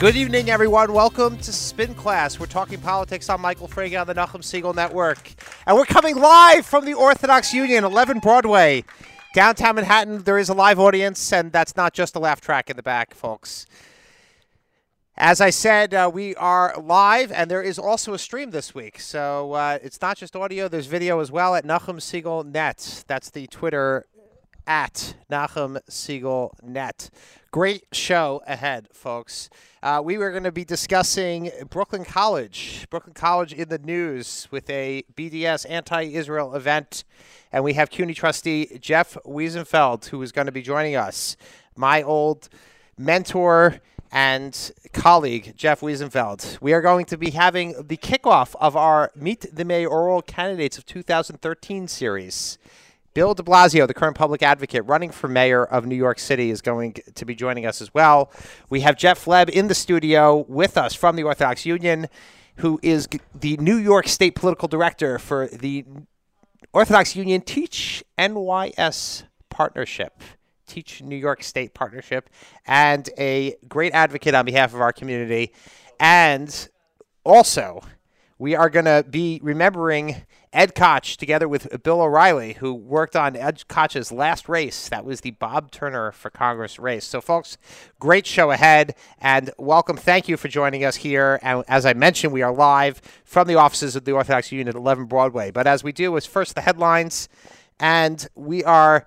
Good evening, everyone. Welcome to Spin Class. We're talking politics on Michael Fragin on the Nachum Segal Network. And we're coming live from the Orthodox Union, 11 Broadway, downtown Manhattan. There is a live audience, and that's not just a laugh track in the back, folks. As I said, uh, we are live, and there is also a stream this week. So uh, it's not just audio, there's video as well at Nachum Segal Net. That's the Twitter at Nachum Segal Net. Great show ahead, folks. Uh, we were going to be discussing Brooklyn College. Brooklyn College in the news with a BDS anti Israel event. And we have CUNY trustee Jeff Wiesenfeld, who is going to be joining us. My old mentor and colleague, Jeff Wiesenfeld. We are going to be having the kickoff of our Meet the Mayoral Candidates of 2013 series. Bill de Blasio, the current public advocate running for mayor of New York City, is going to be joining us as well. We have Jeff Leb in the studio with us from the Orthodox Union, who is the New York State political director for the Orthodox Union Teach NYS partnership. Teach New York State partnership, and a great advocate on behalf of our community. And also, we are going to be remembering Ed Koch together with Bill O'Reilly, who worked on Ed Koch's last race. That was the Bob Turner for Congress race. So, folks, great show ahead, and welcome. Thank you for joining us here. And as I mentioned, we are live from the offices of the Orthodox Union at 11 Broadway. But as we do, is first the headlines, and we are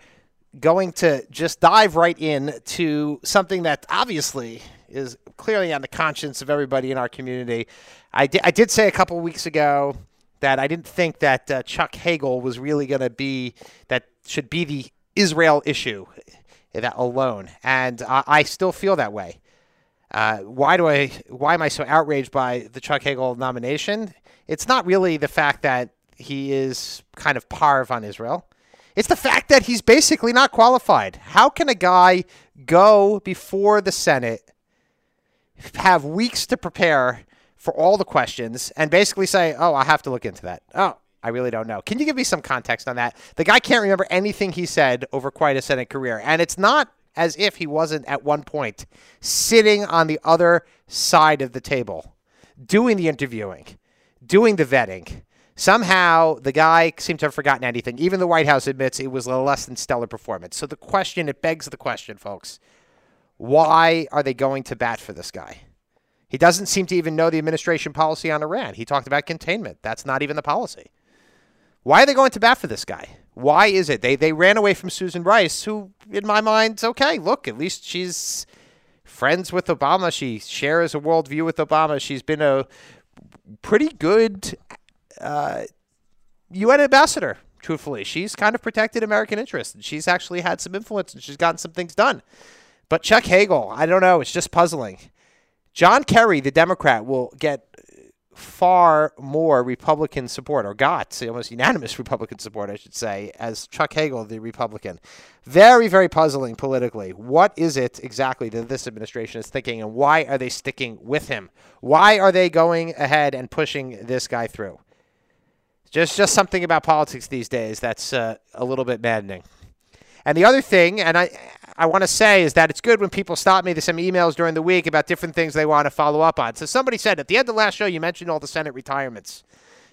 going to just dive right in to something that obviously is clearly on the conscience of everybody in our community. I did, I did say a couple weeks ago that I didn't think that uh, Chuck Hagel was really going to be that should be the Israel issue eh, that alone, and I, I still feel that way. Uh, why do I? Why am I so outraged by the Chuck Hagel nomination? It's not really the fact that he is kind of parv on Israel. It's the fact that he's basically not qualified. How can a guy go before the Senate, have weeks to prepare, for all the questions and basically say, "Oh, I have to look into that." Oh, I really don't know. Can you give me some context on that? The guy can't remember anything he said over quite a Senate career, and it's not as if he wasn't at one point sitting on the other side of the table, doing the interviewing, doing the vetting. Somehow the guy seemed to have forgotten anything. Even the White House admits it was a less than stellar performance. So the question, it begs the question, folks why are they going to bat for this guy? He doesn't seem to even know the administration policy on Iran. He talked about containment. That's not even the policy. Why are they going to bat for this guy? Why is it? They they ran away from Susan Rice, who in my mind, okay, look, at least she's friends with Obama. She shares a worldview with Obama. She's been a pretty good uh, UN ambassador, truthfully. She's kind of protected American interests. And she's actually had some influence and she's gotten some things done. But Chuck Hagel, I don't know. It's just puzzling. John Kerry, the Democrat, will get far more Republican support, or got almost unanimous Republican support, I should say, as Chuck Hagel, the Republican. Very, very puzzling politically. What is it exactly that this administration is thinking, and why are they sticking with him? Why are they going ahead and pushing this guy through? Just, just something about politics these days that's uh, a little bit maddening. And the other thing, and I, I want to say is that it's good when people stop me to send me emails during the week about different things they want to follow up on. So somebody said at the end of the last show, you mentioned all the Senate retirements,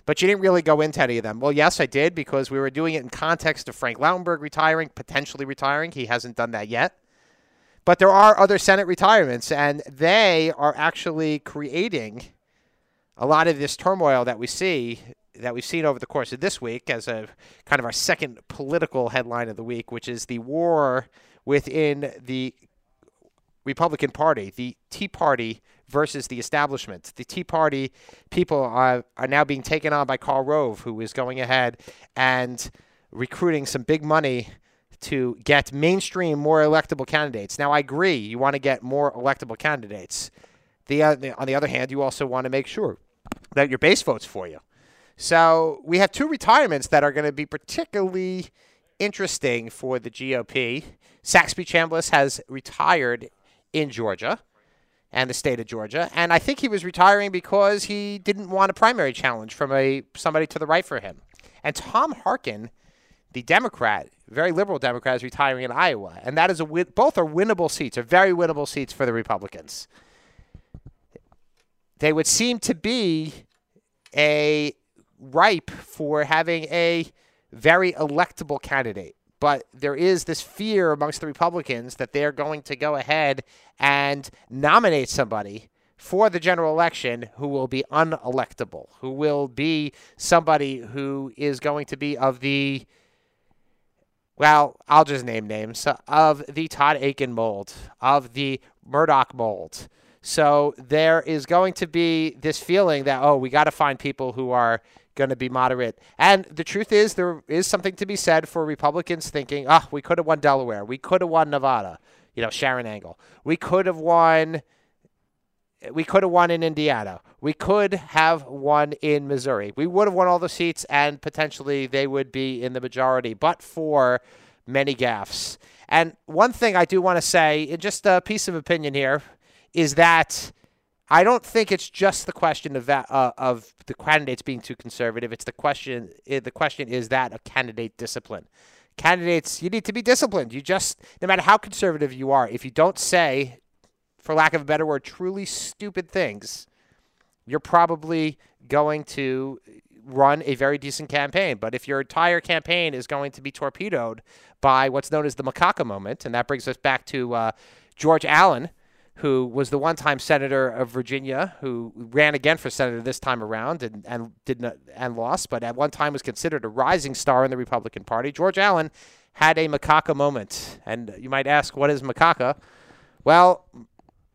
but you didn't really go into any of them. Well, yes, I did because we were doing it in context of Frank Lautenberg retiring, potentially retiring. He hasn't done that yet. But there are other Senate retirements, and they are actually creating a lot of this turmoil that we see that we've seen over the course of this week as a kind of our second political headline of the week, which is the war within the Republican Party, the Tea Party versus the establishment. The Tea Party people are, are now being taken on by Karl Rove, who is going ahead and recruiting some big money to get mainstream, more electable candidates. Now, I agree, you want to get more electable candidates. The, uh, on the other hand, you also want to make sure that your base votes for you. So we have two retirements that are going to be particularly interesting for the GOP. Saxby Chambliss has retired in Georgia and the state of Georgia, and I think he was retiring because he didn't want a primary challenge from a somebody to the right for him. And Tom Harkin, the Democrat, very liberal Democrat, is retiring in Iowa, and that is a win- both are winnable seats, are very winnable seats for the Republicans. they would seem to be a ripe for having a very electable candidate. But there is this fear amongst the Republicans that they're going to go ahead and nominate somebody for the general election who will be unelectable, who will be somebody who is going to be of the, well, I'll just name names, uh, of the Todd Akin mold, of the Mourdock mold. So there is going to be this feeling that, oh, we got to find people who are going to be moderate. And the truth is, there is something to be said for Republicans thinking, ah, oh, we could have won Delaware. We could have won Nevada, you know, Sharron Angle. We could have won we could have won in Indiana. We could have won in Missouri. We would have won all the seats, and potentially they would be in the majority, but for many gaffes. And one thing I do want to say, just a piece of opinion here, is that I don't think it's just the question of that uh, of the candidates being too conservative. It's the question. Eh, the question is that of candidate discipline. Candidates, you need to be disciplined. You just, no matter how conservative you are, if you don't say for lack of a better word, truly stupid things, you're probably going to run a very decent campaign. But if your entire campaign is going to be torpedoed by what's known as the macaca moment, and that brings us back to uh, George Allen, who was the one-time senator of Virginia, who ran again for senator this time around and and did not, and lost, but at one time was considered a rising star in the Republican Party. George Allen had a macaca moment, and you might ask, what is macaca? Well,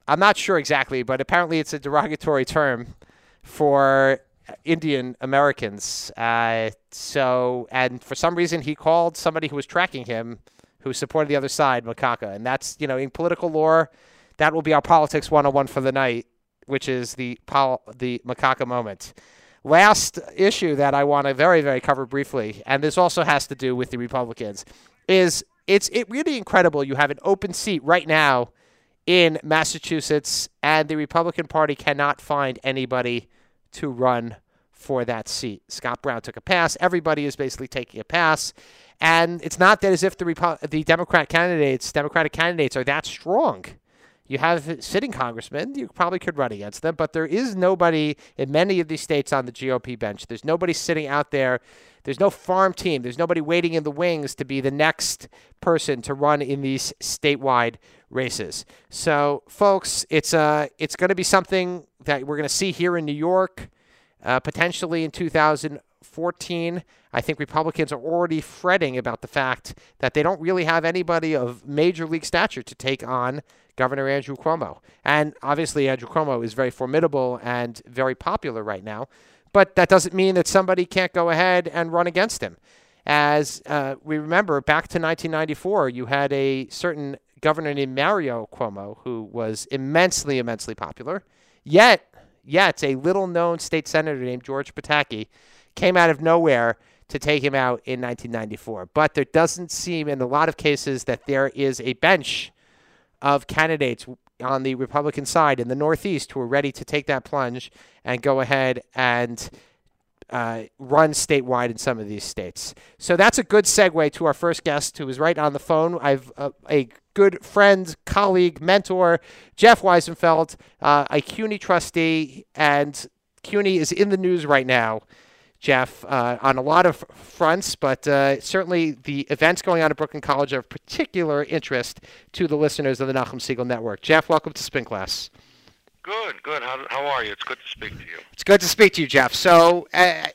I'm not sure exactly, but apparently it's a derogatory term for Indian Americans. Uh, so, and for some reason, he called somebody who was tracking him, who supported the other side, macaca. And that's, you know, in political lore, that will be our politics 101 for the night, which is the pol- the macaca moment. Last issue that I want to very, very cover briefly, and this also has to do with the Republicans, is it's it really incredible. You have an open seat right now in Massachusetts, and the Republican Party cannot find anybody to run for that seat. Scott Brown took a pass. Everybody is basically taking a pass. And it's not that as if the Repo- the Democrat candidates, Democratic candidates, are that strong. You have sitting congressmen, you probably could run against them, but there is nobody in many of these states on the GOP bench. There's nobody sitting out there. There's no farm team. There's nobody waiting in the wings to be the next person to run in these statewide races. So, folks, it's uh, it's going to be something that we're going to see here in New York, uh, potentially in 2014. I think Republicans are already fretting about the fact that they don't really have anybody of major league stature to take on Governor Andrew Cuomo. And obviously, Andrew Cuomo is very formidable and very popular right now. But that doesn't mean that somebody can't go ahead and run against him. As uh, we remember, back to 1994, you had a certain governor named Mario Cuomo who was immensely, immensely popular. Yet, yet a little known state senator named George Pataki came out of nowhere to take him out in 1994. But there doesn't seem, in a lot of cases, that there is a bench of candidates on the Republican side in the Northeast who are ready to take that plunge and go ahead and uh, run statewide in some of these states. So that's a good segue to our first guest who is right on the phone. I've uh, a good friend, colleague, mentor, Jeff Wiesenfeld, uh, a CUNY trustee, and CUNY is in the news right now Jeff, uh, on a lot of fronts, but uh, certainly the events going on at Brooklyn College are of particular interest to the listeners of the Nachum Segal Network. Jeff, welcome to Spin Class. Good, good. How, how are you? It's good to speak to you. It's good to speak to you, Jeff. So uh,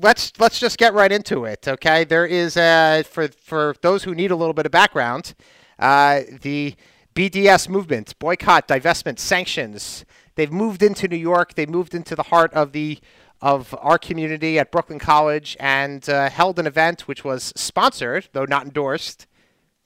let's let's just get right into it. Okay, there is uh, for for those who need a little bit of background, uh, the BDS movement, boycott, divestment, sanctions. They've moved into New York. They moved into the heart of the of our community at Brooklyn College and uh, held an event which was sponsored, though not endorsed,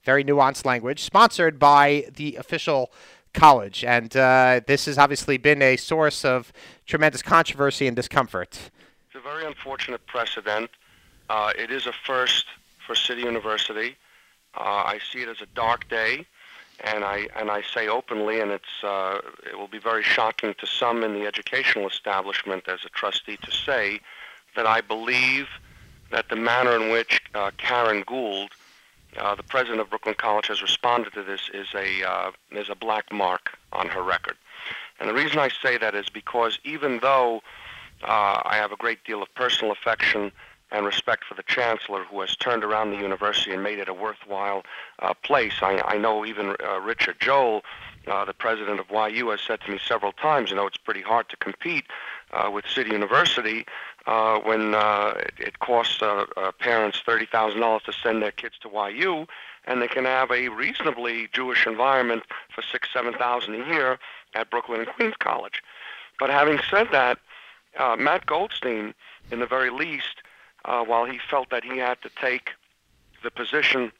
very nuanced language, sponsored by the official college. And uh, this has obviously been a source of tremendous controversy and discomfort. It's a very unfortunate precedent. Uh, it is a first for City University. Uh, I see it as a dark day and I and I say openly, and it's uh, it will be very shocking to some in the educational establishment as a trustee to say that I believe that the manner in which uh, Karen Gould, uh, the president of Brooklyn College, has responded to this is a uh, is a black mark on her record. And the reason I say that is because even though uh, I have a great deal of personal affection and respect for the chancellor who has turned around the university and made it a worthwhile uh, place. I, I know even uh, Richard Joel, uh, the president of YU, has said to me several times, you know, it's pretty hard to compete uh, with City University uh, when uh, it, it costs parents $30,000 to send their kids to YU, and they can have a reasonably Jewish environment for six, seven thousand a year at Brooklyn and Queens College. But having said that, Matt Goldstein, in the very least, uh, while he felt that he had to take the position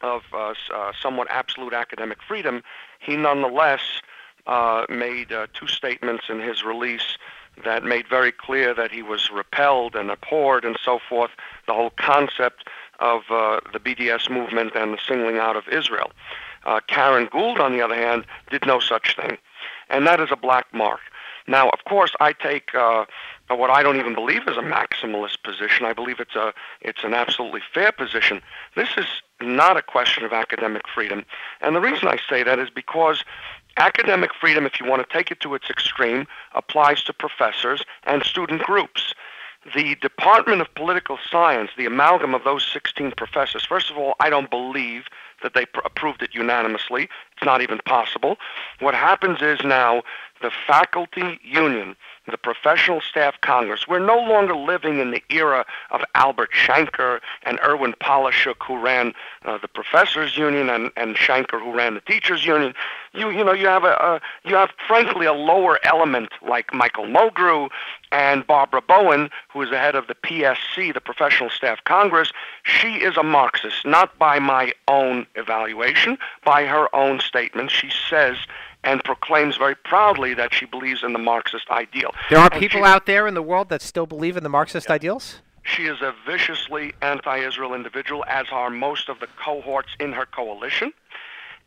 of uh, uh, somewhat absolute academic freedom, he nonetheless uh, made uh, two statements in his release that made very clear that he was repelled and abhorred and so forth, the whole concept of uh, the BDS movement and the singling out of Israel. Karen Gould, on the other hand, did no such thing. And that is a black mark. Now, of course, I take uh, what I don't even believe is a maximalist position. I believe it's a it's an absolutely fair position. This is not a question of academic freedom, and the reason I say that is because academic freedom, if you want to take it to its extreme, applies to professors and student groups. The Department of Political Science, the amalgam of those 16 professors, first of all, I don't believe that they pr- approved it unanimously. It's not even possible. What happens is now the faculty union, the professional staff congress, we're no longer living in the era of Albert Shanker and Irwin Polishook, who ran uh, the professors union, and, and Shanker, who ran the teachers union. You, you know, you have a, a you have frankly a lower element like Michael Mulgrew and Barbara Bowen, who is the head of the PSC, the Professional Staff Congress. She is a Marxist, not by my own evaluation, by her own statement. She says and proclaims very proudly that she believes in the Marxist ideal. There are And people she- out there in the world that still believe in the Marxist ideals? She is a viciously anti Israel individual, as are most of the cohorts in her coalition.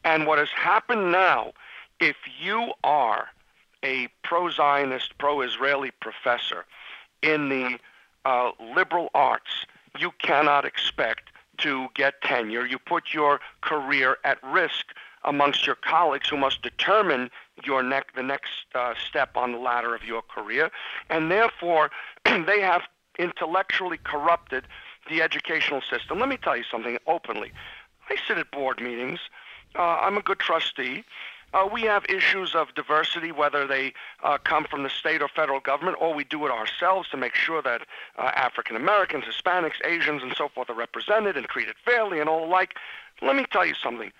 And what has happened now, if you are a pro Zionist, pro Israeli professor in the uh, liberal arts, you cannot expect to get tenure. You put your career at risk amongst your colleagues who must determine your the next uh, step on the ladder of your career. And therefore, they have intellectually corrupted the educational system. Let me tell you something openly. I sit at board meetings. Uh, I'm a good trustee. Uh, we have issues of diversity, whether they uh, come from the state or federal government, or we do it ourselves to make sure that uh, African Americans, Hispanics, Asians, and so forth are represented and treated fairly and all alike. Let me tell you something.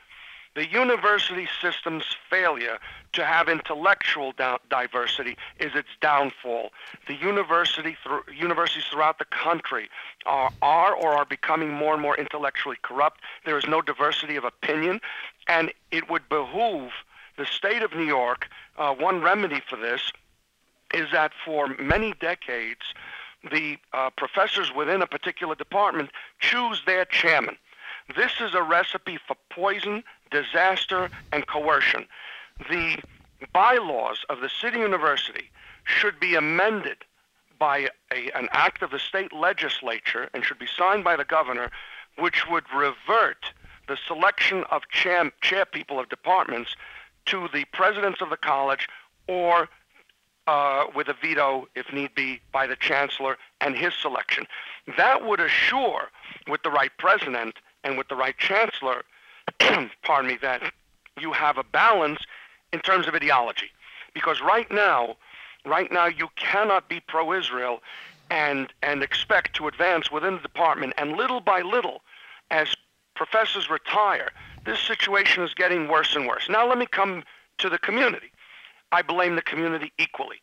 The university system's failure to have intellectual diversity is its downfall. The university thro- universities throughout the country are, are or are becoming more and more intellectually corrupt. There is no diversity of opinion, and it would behoove the state of New York. Uh, one remedy for this is that for many decades, the uh, professors within a particular department choose their chairman. This is a recipe for poison, disaster, and coercion. The bylaws of the city university should be amended by a, an act of the state legislature and should be signed by the governor, which would revert the selection of chair, chair people of departments to the presidents of the college or uh, with a veto, if need be, by the chancellor and his selection. That would assure, with the right president and with the right chancellor, pardon me, that you have a balance in terms of ideology. Because right now, right now you cannot be pro-Israel and and expect to advance within the department. And little by little, as professors retire, this situation is getting worse and worse. Now let me come to the community. I blame the community equally.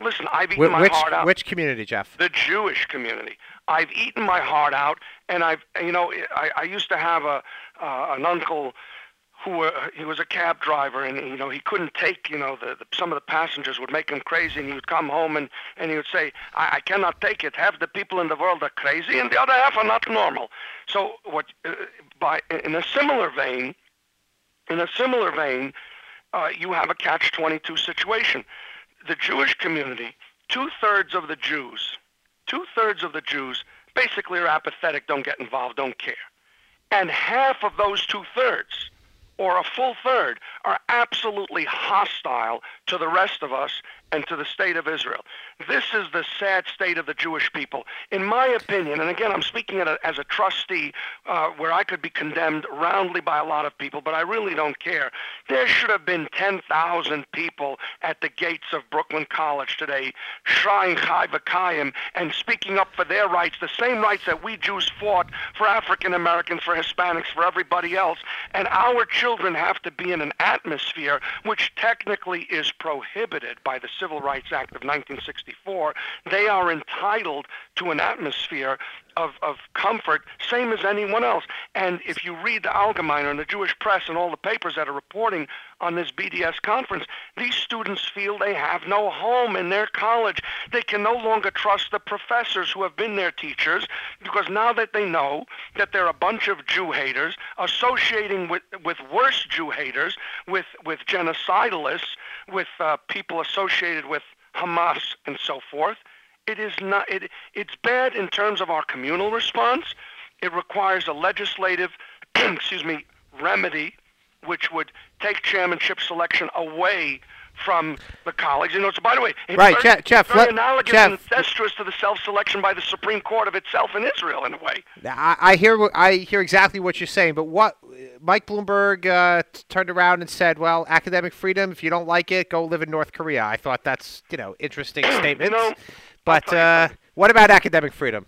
Listen, I've eaten Wh- my heart out which community, Jeff? the Jewish community. I've eaten my heart out, and I've, you know, I, I used to have a uh, an uncle who uh, he was a cab driver, and you know he couldn't take, you know, the, the some of the passengers would make him crazy, and he would come home and and he would say, I, I cannot take it. Half the people in the world are crazy, and the other half are not normal. So what? Uh, by in a similar vein, in a similar vein, uh, you have a catch-22 situation. The Jewish community, two-thirds of the Jews, two-thirds of the Jews basically are apathetic, don't get involved, don't care. And half of those two-thirds, or a full third are absolutely hostile to the rest of us and to the state of Israel. This is the sad state of the Jewish people. In my opinion, and again, I'm speaking as a trustee uh, where I could be condemned roundly by a lot of people, but I really don't care. There should have been 10,000 people at the gates of Brooklyn College today, shrine Chai V'Kayim, and speaking up for their rights, the same rights that we Jews fought for African Americans, for Hispanics, for everybody else. And our children have to be in an atmosphere which technically is prohibited by the Civil Rights Act of 1964, they are entitled to an atmosphere of, of comfort, same as anyone else. And if you read the Algemeiner and the Jewish press and all the papers that are reporting on this BDS conference, these students feel they have no home in their college. They can no longer trust the professors who have been their teachers because now that they know that they're a bunch of Jew haters associating with, with worse Jew haters, with, with genocidalists, with uh, people associated with Hamas and so forth, it is not. It, it's bad in terms of our communal response. It requires a legislative, excuse me, remedy, which would take chairmanship selection away from the college. You know, so by the way, right, very, Jeff, Jeff, very let, analogous Jeff, and incestuous to the self-selection by the Supreme Court of itself in Israel, in a way. I, I hear, I hear exactly what you're saying, but what Mike Bloomberg uh, turned around and said, "Well, academic freedom. If you don't like it, go live in North Korea." I thought that's you know interesting statement. you know, but uh, what about academic freedom?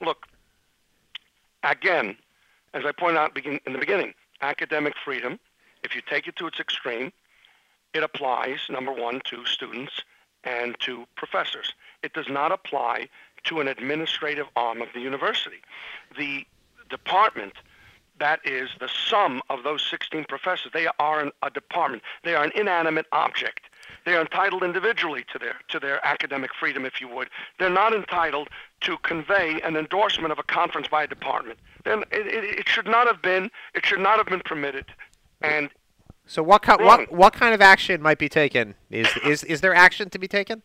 Look, again, as I pointed out in the beginning, academic freedom, if you take it to its extreme, it applies, number one, to students and to professors. It does not apply to an administrative arm of the university. The department that is the sum of those 16 professors. They are an, a department. They are an inanimate object. They are entitled individually to their to their academic freedom, if you would. They're not entitled to convey an endorsement of a conference by a department. Then it, it, it should not have been. It should not have been permitted. And so, what kind what what kind of action might be taken? Is is is there action to be taken?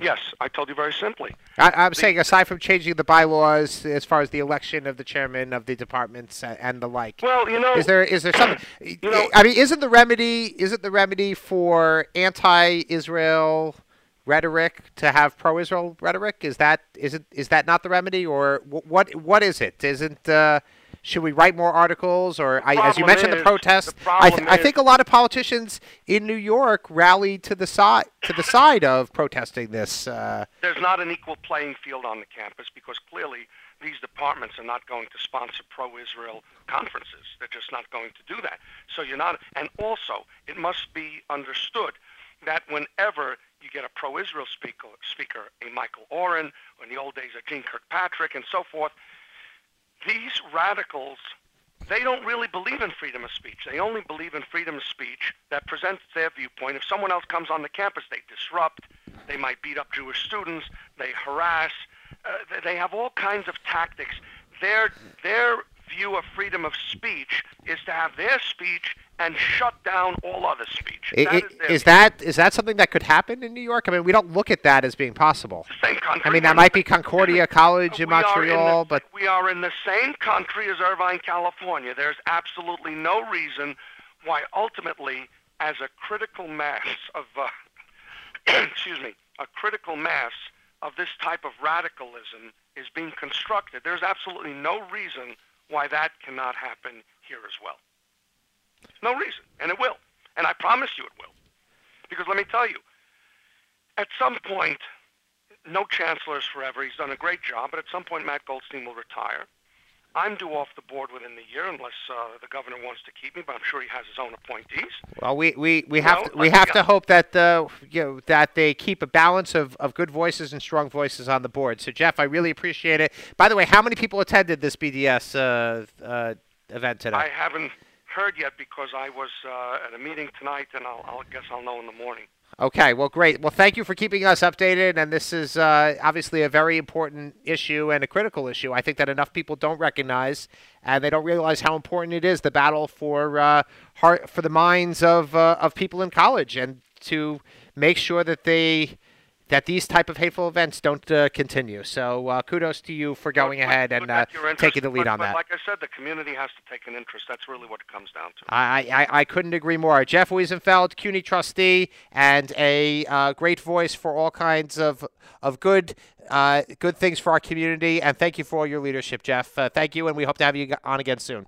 Yes, I told you very simply. I, am saying, aside from changing the bylaws as far as the election of the chairman of the departments and the like. Well, you know, is there is there something? you know, I mean, isn't the remedy isn't the remedy for anti-Israel rhetoric to have pro-Israel rhetoric? Is that is it is that not the remedy, or what what is it? Isn't uh, should we write more articles? Or I, as you mentioned, is, the protest. The I, th- is, I think a lot of politicians in New York rallied to the side to the side of protesting this. Uh, There's not an equal playing field on the campus because clearly these departments are not going to sponsor pro-Israel conferences. They're just not going to do that. So you're not. And also, it must be understood that whenever you get a pro-Israel speaker, speaker, a Michael Oren, or in the old days a Jeane Kirkpatrick, and so forth, these radicals, they don't really believe in freedom of speech. They only believe in freedom of speech that presents their viewpoint. If someone else comes on the campus, they disrupt, they might beat up Jewish students, they harass, uh, they have all kinds of tactics. Their, their view of freedom of speech is to have their speech and shut down all other speech. It, that is, is, is that is that something that could happen in New York? I mean, we don't look at that as being possible. Same country. I mean, that might be Concordia College in We Montreal, the- but we are in the same country as Irvine, California. There's absolutely no reason why ultimately, as a critical mass of, uh, excuse me, a critical mass of this type of radicalism is being constructed. There's absolutely no reason why that cannot happen here as well. No reason, and it will. And I promise you it will. Because let me tell you, at some point, no chancellor is forever. He's done a great job, but at some point, Matt Goldstein will retire. I'm due off the board within the year, unless uh, the governor wants to keep me. But I'm sure he has his own appointees. well, we, we, we have No, to, we have to hope that uh, you know that they keep a balance of, of good voices and strong voices on the board. So, Jeff, I really appreciate it. By the way, how many people attended this BDS uh, uh, event today? I haven't heard yet because I was uh, at a meeting tonight, and I'll, I'll guess I'll know in the morning. Okay, well, great. Well, thank you for keeping us updated. And this is uh, obviously a very important issue and a critical issue. I think that enough people don't recognize and they don't realize how important it is the battle for uh, heart for the minds of uh, of people in college and to make sure that they that these type of hateful events don't uh, continue. So uh, kudos to you for going But- ahead but and uh, taking the lead But- on that. Like I said, the community has to take an interest. That's really what it comes down to. I, I, I couldn't agree more. Jeff Wiesenfeld, CUNY trustee, and a uh, great voice for all kinds of of good uh, good things for our community. And thank you for all your leadership, Jeff. Uh, thank you, and we hope to have you on again soon.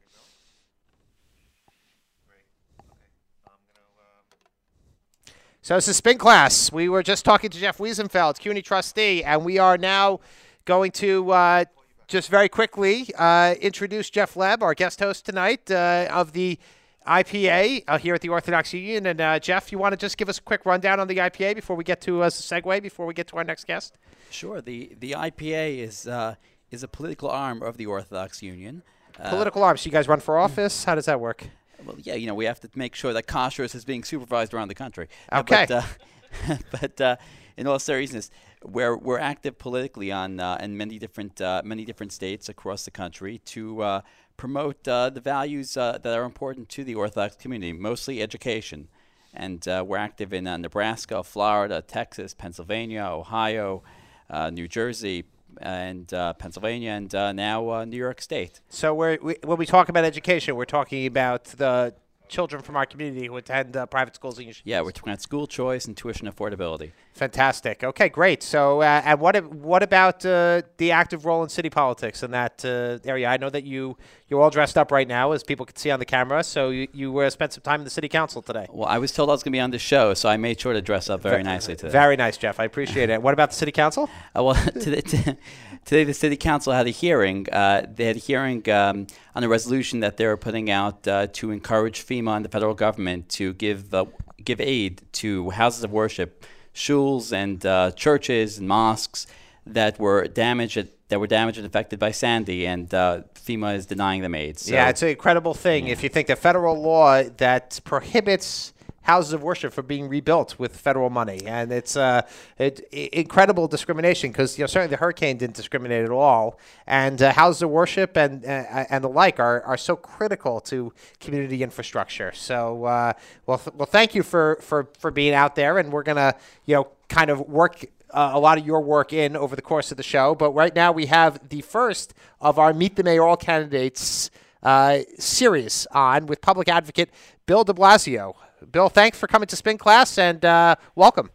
So this is spin class. We were just talking to Jeff Wiesenfeld, CUNY trustee, and we are now going to uh, just very quickly uh, introduce Jeff Leb, our guest host tonight uh, of the IPA uh, here at the Orthodox Union. And uh, Jeff, you want to just give us a quick rundown on the IPA before we get to as a segue before we get to our next guest? Sure. The the IPA is uh, is a political arm of the Orthodox Union. Uh, Political arms. So you guys run for office. How does that work? Well, yeah, you know, we have to make sure that kashrus is being supervised around the country. Uh, Okay. but uh, but uh, in all seriousness, we're we're active politically on uh, in many different uh, many different states across the country to uh, promote uh, the values uh, that are important to the Orthodox community, mostly education. And uh, we're active in uh, Nebraska, Florida, Texas, Pennsylvania, Ohio, uh, New Jersey, and uh, Pennsylvania, and uh, now uh, New York State. So we, when we talk about education, we're talking about the children from our community who attend uh, private schools and Yeah, we're talking about school choice and tuition affordability. Fantastic. Okay, great. So, uh, and what what about uh, the active role in city politics in that uh, area? I know that you you're all dressed up right now, as people can see on the camera. So you, you uh, spent some time in the city council today. Well, I was told I was going to be on the show, so I made sure to dress up very nicely today. Very nice, Jeff. I appreciate it. What about the city council? Uh, well, today, t- today the city council had a hearing. Uh, they had a hearing um, on a resolution that they were putting out uh, to encourage FEMA and the federal government to give uh, give aid to houses of worship, shuls, and uh, churches and mosques that were damaged that were damaged and affected by Sandy, and uh, FEMA is denying them aid. So, yeah, it's an incredible thing. If you think the federal law that prohibits houses of worship from being rebuilt with federal money, and it's uh, it, i- incredible discrimination because you know certainly the hurricane didn't discriminate at all, and uh, houses of worship and uh, and the like are, are so critical to community infrastructure. So uh, well, th- well, thank you for, for for being out there, and we're gonna you know kind of work uh, a lot of your work in over the course of the show. But right now we have the first of our Meet the Mayoral candidates uh, series on with public advocate Bill de Blasio. Bill, thanks for coming to Spin Class and uh, welcome.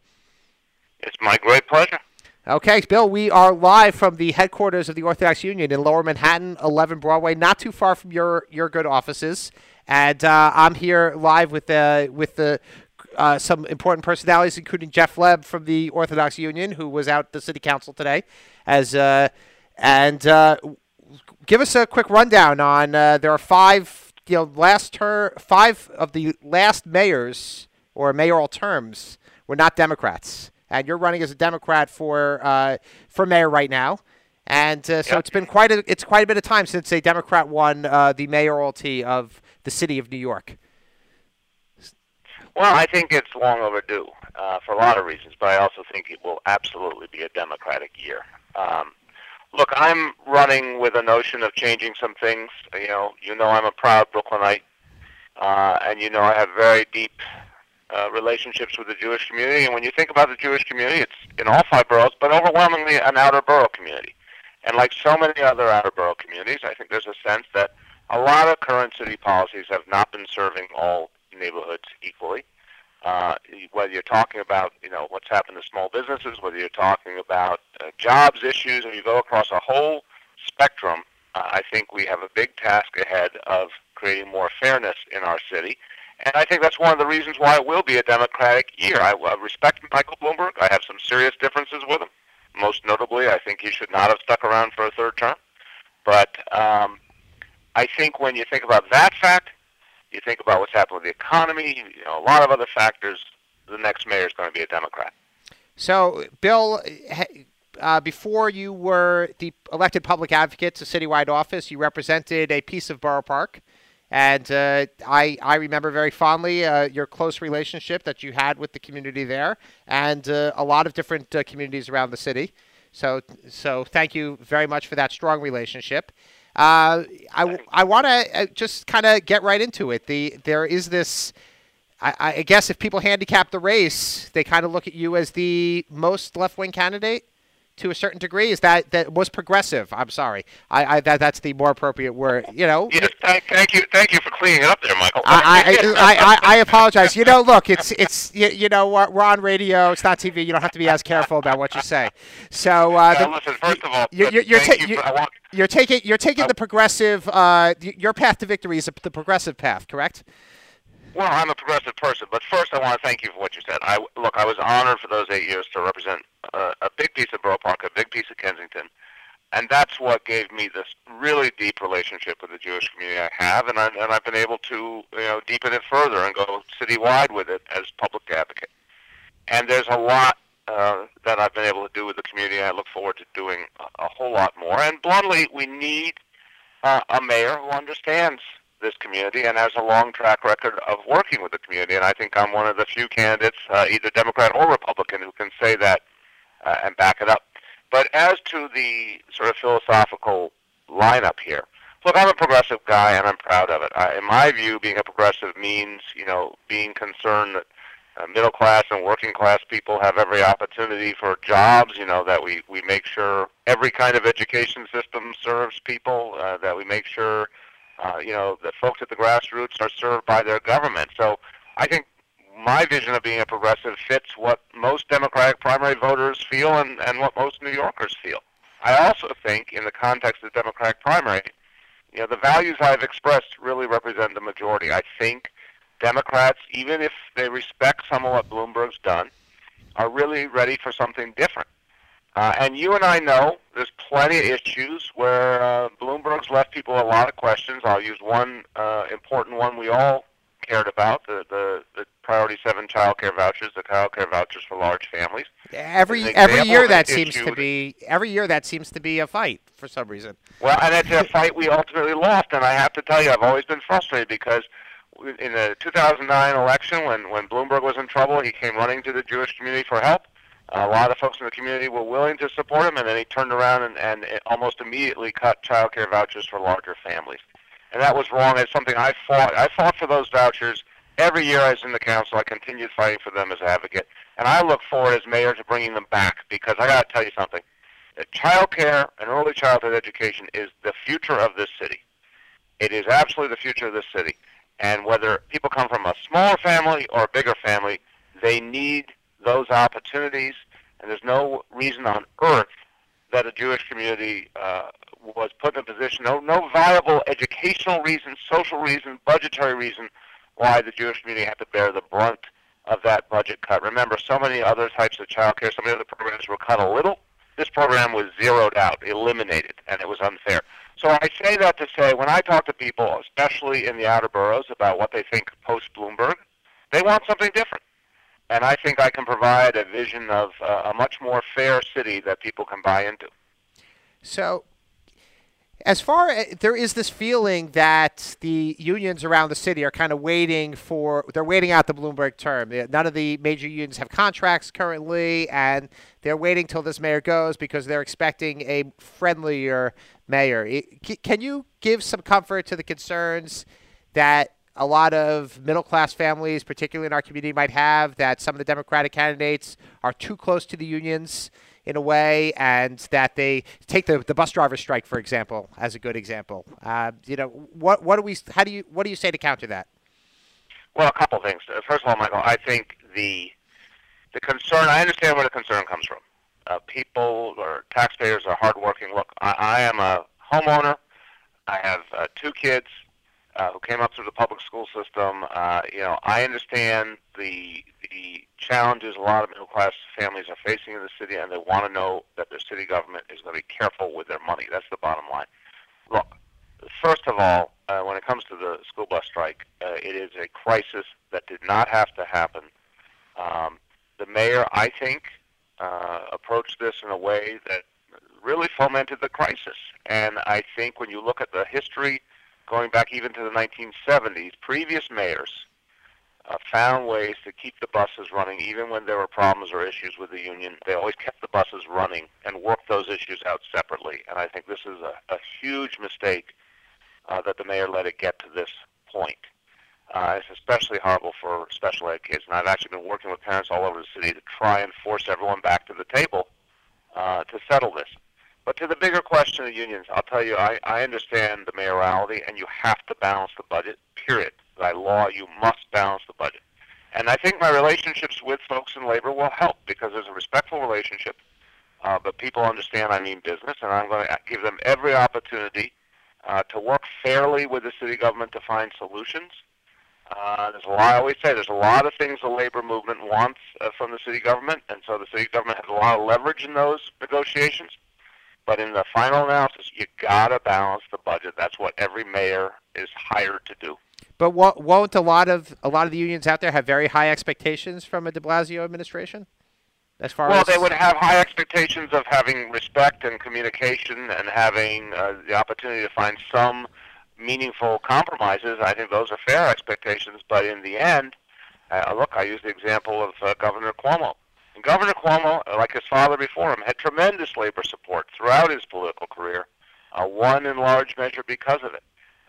It's my great pleasure. Okay, Bill, we are live from the headquarters of the Orthodox Union in Lower Manhattan, 11 Broadway, not too far from your, your good offices. And uh, I'm here live with the with the uh, some important personalities, including Jeff Leb from the Orthodox Union, who was out at the City Council today. As uh, and uh, give us a quick rundown on uh, there are five you know last ter- five of the last mayors or mayoral terms were not Democrats, and you're running as a Democrat for uh, for mayor right now. And uh, so Yep. it's been quite a it's quite a bit of time since a Democrat won uh, the mayoralty of the city of New York. Well, I think it's long overdue uh, for a lot of reasons, but I also think it will absolutely be a Democratic year. Um, look, I'm running with a notion of changing some things. You know, you know, I'm a proud Brooklynite, uh, and you know, I have very deep uh, relationships with the Jewish community. And when you think about the Jewish community, it's in all five boroughs, but overwhelmingly an outer borough community. And like so many other outer borough communities, I think there's a sense that a lot of current city policies have not been serving all neighborhoods equally. Uh, whether you're talking about you know what's happened to small businesses, whether you're talking about uh, jobs issues, and you go across a whole spectrum, uh, I think we have a big task ahead of creating more fairness in our city. And I think that's one of the reasons why it will be a Democratic year. I uh, respect Michael Bloomberg. I have some serious differences with him. Most notably, I think he should not have stuck around for a third term. But um, I think when you think about that fact, you think about what's happened with the economy, you know, a lot of other factors, the next mayor is going to be a Democrat. So, Bill, uh, before you were the elected public advocate to citywide office, you represented a piece of Borough Park. And uh, I, I remember very fondly uh, your close relationship that you had with the community there and uh, a lot of different uh, communities around the city. So, so thank you very much for that strong relationship. Uh, I, I want to uh, just kind of get right into it. The there is this I, I guess if people handicap the race, they kind of look at you as the most left wing candidate to a certain degree. Is that that was progressive? I'm sorry. I, I that that's the more appropriate word. You know. Yes. Thank, thank you. Thank you for cleaning it up there, Michael. I I, I, I, apologize. You know, look, it's it's you, you know we're on radio. It's not TV. You don't have to be as careful about what you say. So uh, the, listen. First of all, you're, you're, you're, ta- you, you're taking you're taking the progressive. Uh, your path to victory is the progressive path, correct? Well, I'm a progressive person, but first I want to thank you for what you said. I look, I was honored for those eight years to represent a, a big piece of Borough Park, a big piece of Kensington, and that's what gave me this really deep relationship with the Jewish community I have, and, I, and I've been able to you know deepen it further and go citywide with it as public advocate. And there's a lot uh, that I've been able to do with the community. I look forward to doing a, a whole lot more. And bluntly, we need uh, a mayor who understands this community and has a long track record of working with the community. And I think I'm one of the few candidates, uh, either Democrat or Republican, who can say that uh, and back it up. But as to the sort of philosophical lineup here, look, I'm a progressive guy and I'm proud of it. I, in my view, being a progressive means, you know, being concerned that uh, middle class and working class people have every opportunity for jobs. You know that we we make sure every kind of education system serves people. Uh, that we make sure uh, you know, the folks at the grassroots are served by their government. So I think my vision of being a progressive fits what most Democratic primary voters feel and, and what most New Yorkers feel. I also think, in the context of the Democratic primary, you know, the values I've expressed really represent the majority. I think Democrats, even if they respect some of what Bloomberg's done, are really ready for something different. Uh, and you and I know there's plenty of issues where uh, Bloomberg's left people a lot of questions. I'll use one uh, important one we all cared about: the the, the Priority Seven child care vouchers, the child care vouchers for large families. Every every year that seems to be every year that seems to be a fight for some reason. Well, and it's a fight we ultimately lost. And I have to tell you, I've always been frustrated because in the 2009 election, when when Bloomberg was in trouble, he came running to the Jewish community for help a lot of folks in the community were willing to support him, and then he turned around and, and almost immediately cut child care vouchers for larger families. And that was wrong. It's something I fought. I fought for those vouchers every year I was in the council. I continued fighting for them as advocate. And I look forward as mayor to bringing them back because I got to tell you something. Child care and early childhood education is the future of this city. It is absolutely the future of this city. And whether people come from a smaller family or a bigger family, they need those opportunities, and there's no reason on earth that a Jewish community uh, was put in a position, no, no viable educational reason, social reason, budgetary reason why the Jewish community had to bear the brunt of that budget cut. Remember, so many other types of child care, so many other programs were cut a little. This program was zeroed out, eliminated, and it was unfair. So I say that to say, when I talk to people, especially in the outer boroughs, about what they think post Bloomberg, they want something different and I think I can provide a vision of uh, a much more fair city that people can buy into. So, as far as there is this feeling that the unions around the city are kind of waiting for they're waiting out the Bloomberg term. None of the major unions have contracts currently, and they're waiting till this mayor goes because they're expecting a friendlier mayor. Can you give some comfort to the concerns that a lot of middle class families, particularly in our community, might have that some of the Democratic candidates are too close to the unions in a way, and that they take the, the bus driver strike, for example, as a good example. Uh, you know, what what do we? How do you what do you say to counter that? Well, a couple things. Uh, first of all, Michael, I think the the concern. I understand where the concern comes from. Uh, people or taxpayers are hardworking. Look, I, I am a homeowner. I have uh, two kids uh, who came up through the public school system. Uh, you know, I understand the the challenges a lot of middle class families are facing in the city, and they want to know that their city government is going to be careful with their money. That's the bottom line. Look, first of all, uh, when it comes to the school bus strike, uh, it is a crisis that did not have to happen. Um, the mayor, I think, uh, approached this in a way that really fomented the crisis. And I think when you look at the history going back even to the 1970s, previous mayors uh, found ways to keep the buses running even when there were problems or issues with the union. They always kept the buses running and worked those issues out separately. And I think this is a, a huge mistake uh, that the mayor let it get to this point. Uh, it's especially horrible for special ed kids, and I've actually been working with parents all over the city to try and force everyone back to the table uh, to settle this. But to the bigger question of unions, I'll tell you, I, I understand the mayoralty, and you have to balance the budget, period. By law, you must balance the budget. And I think my relationships with folks in labor will help because there's a respectful relationship. Uh, but people understand I mean business, and I'm going to give them every opportunity uh, to work fairly with the city government to find solutions. Uh, there's a lot. I always say there's a lot of things the labor movement wants uh, from the city government, and so the city government has a lot of leverage in those negotiations. But in the final analysis, you gotta balance the budget. That's what every mayor is hired to do. But won't a lot of a lot of the unions out there have very high expectations from a De Blasio administration? As far well, as they would have high expectations of having respect and communication and having uh, the opportunity to find some meaningful compromises. I think those are fair expectations. But in the end, uh, look, I use the example of uh, Governor Cuomo. Governor Cuomo, like his father before him, had tremendous labor support throughout his political career, uh, won in large measure because of it.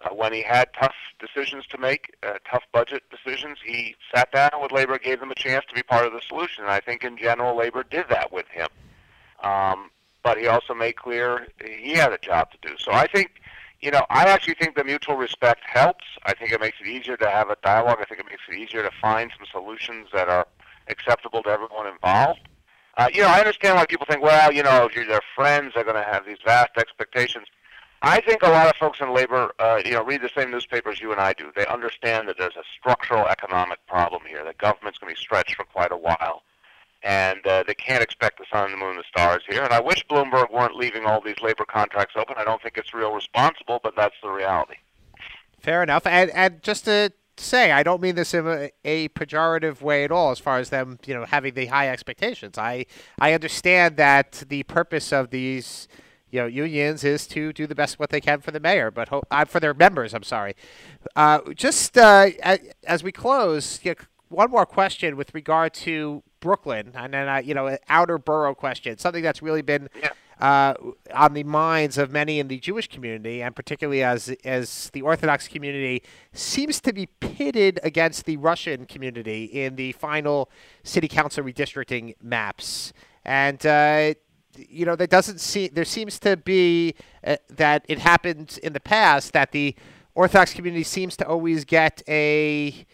Uh, when he had tough decisions to make, uh, tough budget decisions, he sat down with labor, gave them a chance to be part of the solution. And I think in general, labor did that with him. Um, but he also made clear he had a job to do. So I think you know, I actually think the mutual respect helps. I think it makes it easier to have a dialogue. I think it makes it easier to find some solutions that are acceptable to everyone involved. Uh, you know, I understand why people think, well, you know, if you're their friends, they're going to have these vast expectations. I think a lot of folks in labor, uh, you know, read the same newspapers you and I do. They understand that there's a structural economic problem here. That government's going to be stretched for quite a while and uh, they can't expect the sun, the moon, the stars here. And I wish Bloomberg weren't leaving all these labor contracts open. I don't think it's real responsible, but that's the reality. Fair enough. And, and just to say, I don't mean this in a, a, pejorative way at all, as far as them, you know, having the high expectations. I I understand that the purpose of these. You know, unions is to do the best what they can for the mayor, but ho- uh, for their members. I'm sorry. Uh, just uh, as we close, you know, one more question with regard to Brooklyn, and then uh, you know, outer borough question, something that's really been yeah. Uh, on the minds of many in the Jewish community, and particularly as as the Orthodox community seems to be pitted against the Russian community in the final city council redistricting maps, and. Uh, you know, there doesn't see there seems to be uh, that it happened in the past that the Orthodox community seems to always get a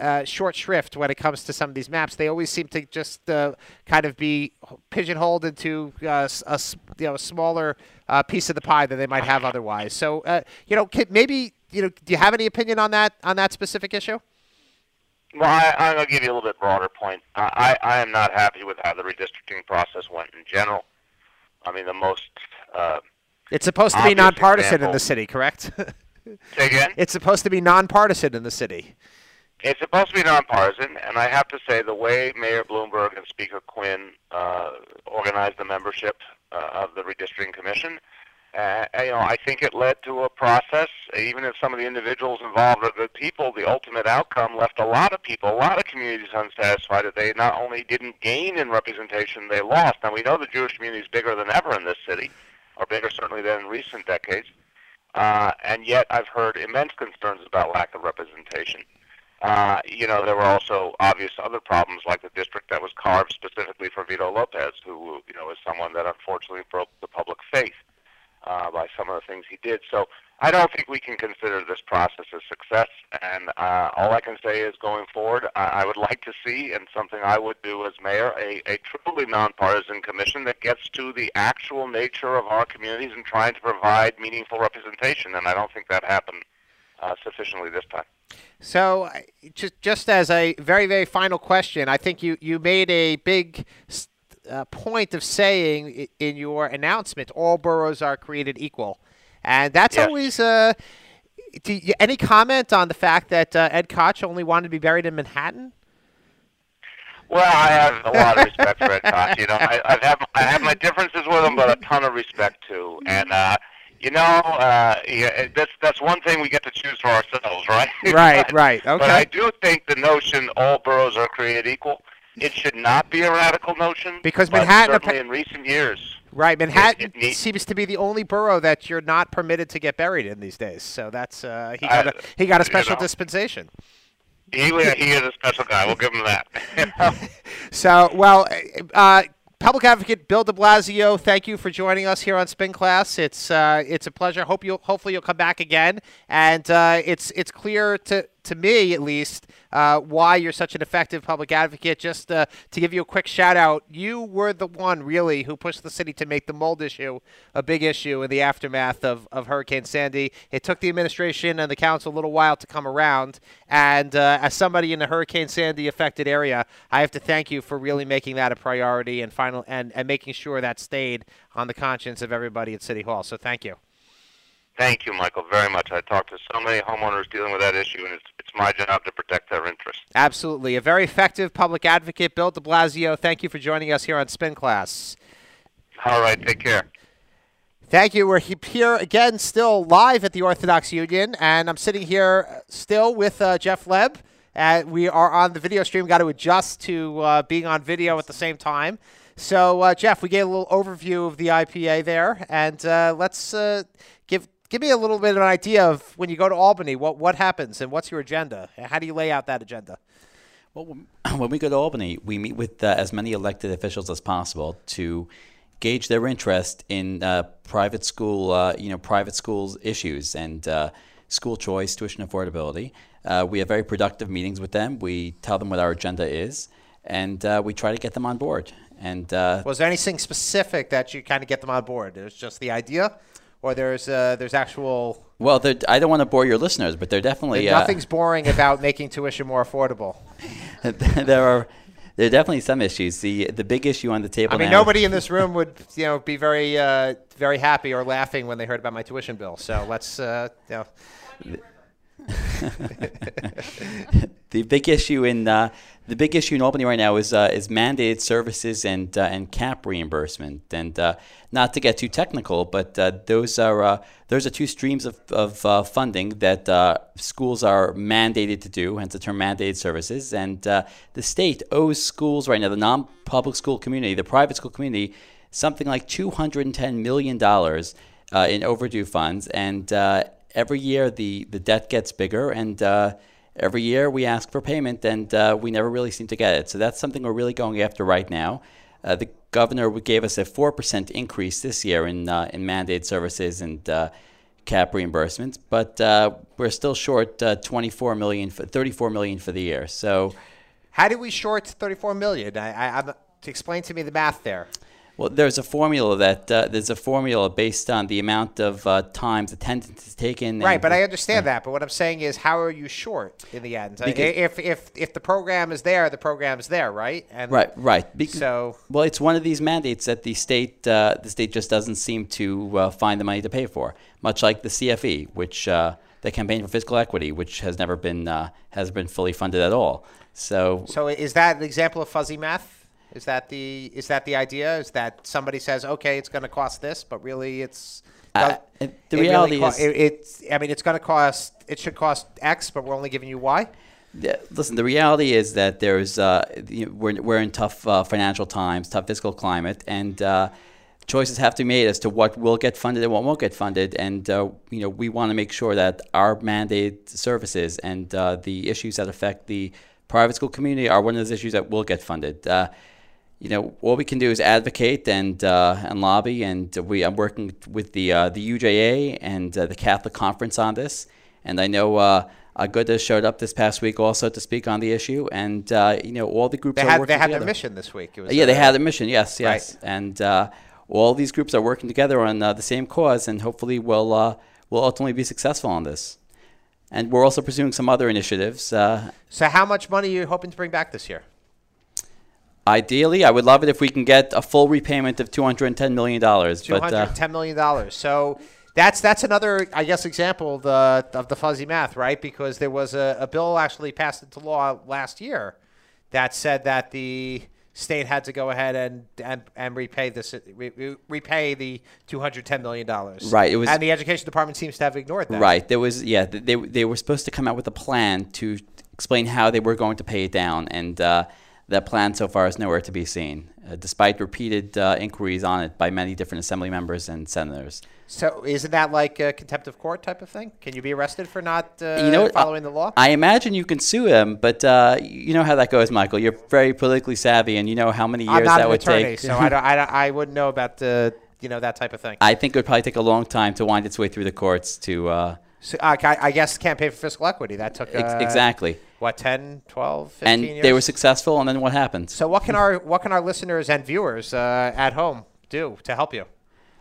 uh, short shrift when it comes to some of these maps. They always seem to just uh, kind of be pigeonholed into uh, a you know a smaller uh, piece of the pie than they might have otherwise. So uh, you know, maybe you know, do you have any opinion on that on that specific issue? Well, I, to give you a little bit broader point. I, I am not happy with how the redistricting process went in general. I mean, the most. Uh, it's supposed to be nonpartisan example. in the city, correct? Say again? It's supposed to be nonpartisan in the city. It's supposed to be nonpartisan, and I have to say the way Mayor Bloomberg and Speaker Quinn uh, organized the membership uh, of the redistricting commission, uh, you know, I think it led to a process. Even if some of the individuals involved are good people, the ultimate outcome left a lot of people, a lot of communities unsatisfied. That they not only didn't gain in representation, they lost. Now we know the Jewish community is bigger than ever in this city, or bigger certainly than in recent decades. Uh, and yet, I've heard immense concerns about lack of representation. Uh, you know, there were also obvious other problems, like the district that was carved specifically for Vito Lopez, who, you know, is someone that unfortunately broke the public faith uh, by some of the things he did. So I don't think we can consider this process a success. And uh, all I can say is going forward, I, I would like to see, and something I would do as mayor, a, a truly nonpartisan commission that gets to the actual nature of our communities and trying to provide meaningful representation. And I don't think that happened uh, sufficiently this time. So, just just as a very very final question, I think you you made a big uh, point of saying in your announcement, all boroughs are created equal, and that's yes. always. Uh, you, any comment on the fact that uh, Ed Koch only wanted to be buried in Manhattan? Well, I have a lot of respect for Ed Koch. You know, I, I have I have my differences with him, but a ton of respect too. And uh, you know, uh, yeah, that's that's one thing we get to choose for ourselves, right? Right, but, right. Okay. But I do think the notion all boroughs are created equal. It should not be a radical notion because Manhattan, certainly in recent years, right? Manhattan it, it seems to be the only borough that you're not permitted to get buried in these days. So that's uh, he got a he got a special you know, dispensation. he, he is a special guy. We'll give him that. so, well, uh, Public Advocate Bill De Blasio, thank you for joining us here on Spin Class. It's uh, it's a pleasure. Hope you hopefully you'll come back again. And uh, it's it's clear to to me at least uh, why you're such an effective public advocate. Just uh, to give you a quick shout out, you were the one really who pushed the city to make the mold issue a big issue in the aftermath of, of Hurricane Sandy. It took the administration and the council a little while to come around. And uh, as somebody in the Hurricane Sandy affected area, I have to thank you for really making that a priority and final and, and making sure that stayed on the conscience of everybody at City Hall. So thank you. Thank you, Michael, very much. I talked to so many homeowners dealing with that issue, and it's, it's my job to protect their interests. Absolutely. A very effective public advocate, Bill de Blasio. Thank you for joining us here on Spin Class. All right, take care. Thank you. We're here again, still live at the Orthodox Union, and I'm sitting here still with uh, Jeff Leb. Uh, we are on the video stream. Got to adjust to uh, being on video at the same time. So, uh, Jeff, we gave a little overview of the IPA there, and uh, let's uh, give give me a little bit of an idea of when you go to Albany, what what happens and what's your agenda? How do you lay out that agenda? Well, when we go to Albany, we meet with uh, as many elected officials as possible to gauge their interest in uh, private school, uh, you know, private schools issues and uh, school choice, tuition affordability. Uh, we have very productive meetings with them. We tell them what our agenda is, and uh, we try to get them on board. And was there anything specific that you kind of get them on board? It was just the idea or there's uh, there's actual. Well, I don't want to bore your listeners, but they're definitely uh, nothing's boring about making tuition more affordable. there are there are definitely some issues. The the big issue on the table. I mean, nobody in this room would you know be very uh, very happy or laughing when they heard about my tuition bill. So let's uh, you know. the big issue in uh, the big issue in Albany right now is uh, is mandated services and uh, and cap reimbursement. And uh, not to get too technical, but uh, those are uh, those are two streams of, of funding that schools are mandated to do, hence the term mandated services. And the state owes schools right now, the non-public school community, the private school community, something like two hundred and ten million dollars in overdue funds. And every year the the debt gets bigger and every year we ask for payment and uh, we never really seem to get it. So that's something we're really going after right now. Uh, the governor gave us a 4% increase this year in, uh, in mandated services and uh, cap reimbursements, but uh, we're still short uh, 24 million, for, 34 million for the year. So, how do we short 34 million? I, I, I'm, to explain to me the math there. Well, there's a formula that uh, there's a formula based on the amount of uh, times attendance is taken. Right, but I understand that. But what I'm saying is, how are you short in the end? If if if the program is there, the program is there, right? And right, right. Because, so well, it's one of these mandates that the state uh, the state just doesn't seem to uh, find the money to pay for. Much like the CFE, which uh, the campaign for fiscal equity, which has never been uh, has been fully funded at all. So, so is that an example of fuzzy math? Is that the is that the idea? Is that somebody says, okay, it's going to cost this, but really it's uh, the reality really co- is it, it's. I mean, it's going to cost. It should cost X, but we're only giving you Y. Yeah, listen, the reality is that there's uh, you know, we're we're in tough uh, financial times, tough fiscal climate, and uh, choices have to be made as to what will get funded and what won't get funded. And uh, you know, we want to make sure that our mandated services and uh, the issues that affect the private school community are one of those issues that will get funded you know, all we can do is advocate and uh, and lobby, and we I'm working with the uh, the UJA and uh, the Catholic Conference on this, and I know. Uh, Aguda showed up this past week also to speak on the issue, and uh, you know all the groups they are had, They had their mission this week. yeah, they had a mission. Yes, yes, right. and uh, all these groups are working together on uh, the same cause, and hopefully we'll uh, will ultimately be successful on this. And we're also pursuing some other initiatives. Uh, so, how much money are you hoping to bring back this year? Ideally, I would love it if we can get a full repayment of two hundred and ten million dollars. Two hundred uh, ten million dollars. So that's that's another, I guess, example of the of the fuzzy math, right? Because there was a, a bill actually passed into law last year that said that the state had to go ahead and and, and repay this re, repay the two hundred ten million dollars. Right. It was, and the education department seems to have ignored that. Right. There was yeah. They they were supposed to come out with a plan to explain how they were going to pay it down, and uh, that plan so far is nowhere to be seen, uh, despite repeated uh, inquiries on it by many different assembly members and senators. So isn't that like a contempt of court type of thing? Can you be arrested for not uh, You know following the law? I imagine you can sue him, but uh, you know how that goes, Michael. You're very politically savvy, and you know how many years I'm not that an would attorney, take. so I, don't, I, don't, I wouldn't know about the you know that type of thing. I think it would probably take a long time to wind its way through the courts to. Uh, So, uh, I, I guess campaign for fiscal equity that took uh, exactly. What 10, 12, 15 And years. they were successful, and then what happened? so what can our what can our listeners and viewers uh, at home do to help you?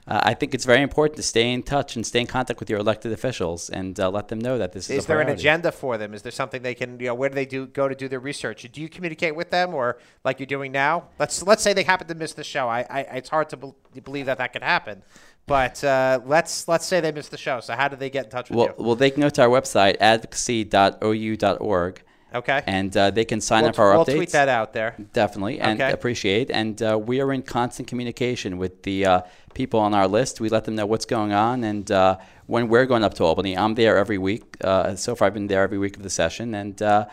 Uh, I think it's very important to stay in touch and stay in contact with your elected officials and uh, let them know that this is. Is there an agenda for them? Is there something they can you know where do they do go to do their research? Do you communicate with them or like you're doing now? Let's let's say they happen to miss the show. I, I it's hard to bel believe that that could happen, but uh, let's let's say they missed the show. So how do they get in touch with Well, you? well, they can go to our website advocacy.ou.org, Okay, and uh, they can sign we'll, up for our we'll updates. tweet that out there. Definitely, and Okay. appreciate. And uh, we are in constant communication with the uh, people on our list. We let them know what's going on and uh, when we're going up to Albany. I'm there every week. Uh, so far, I've been there every week of the session, and uh,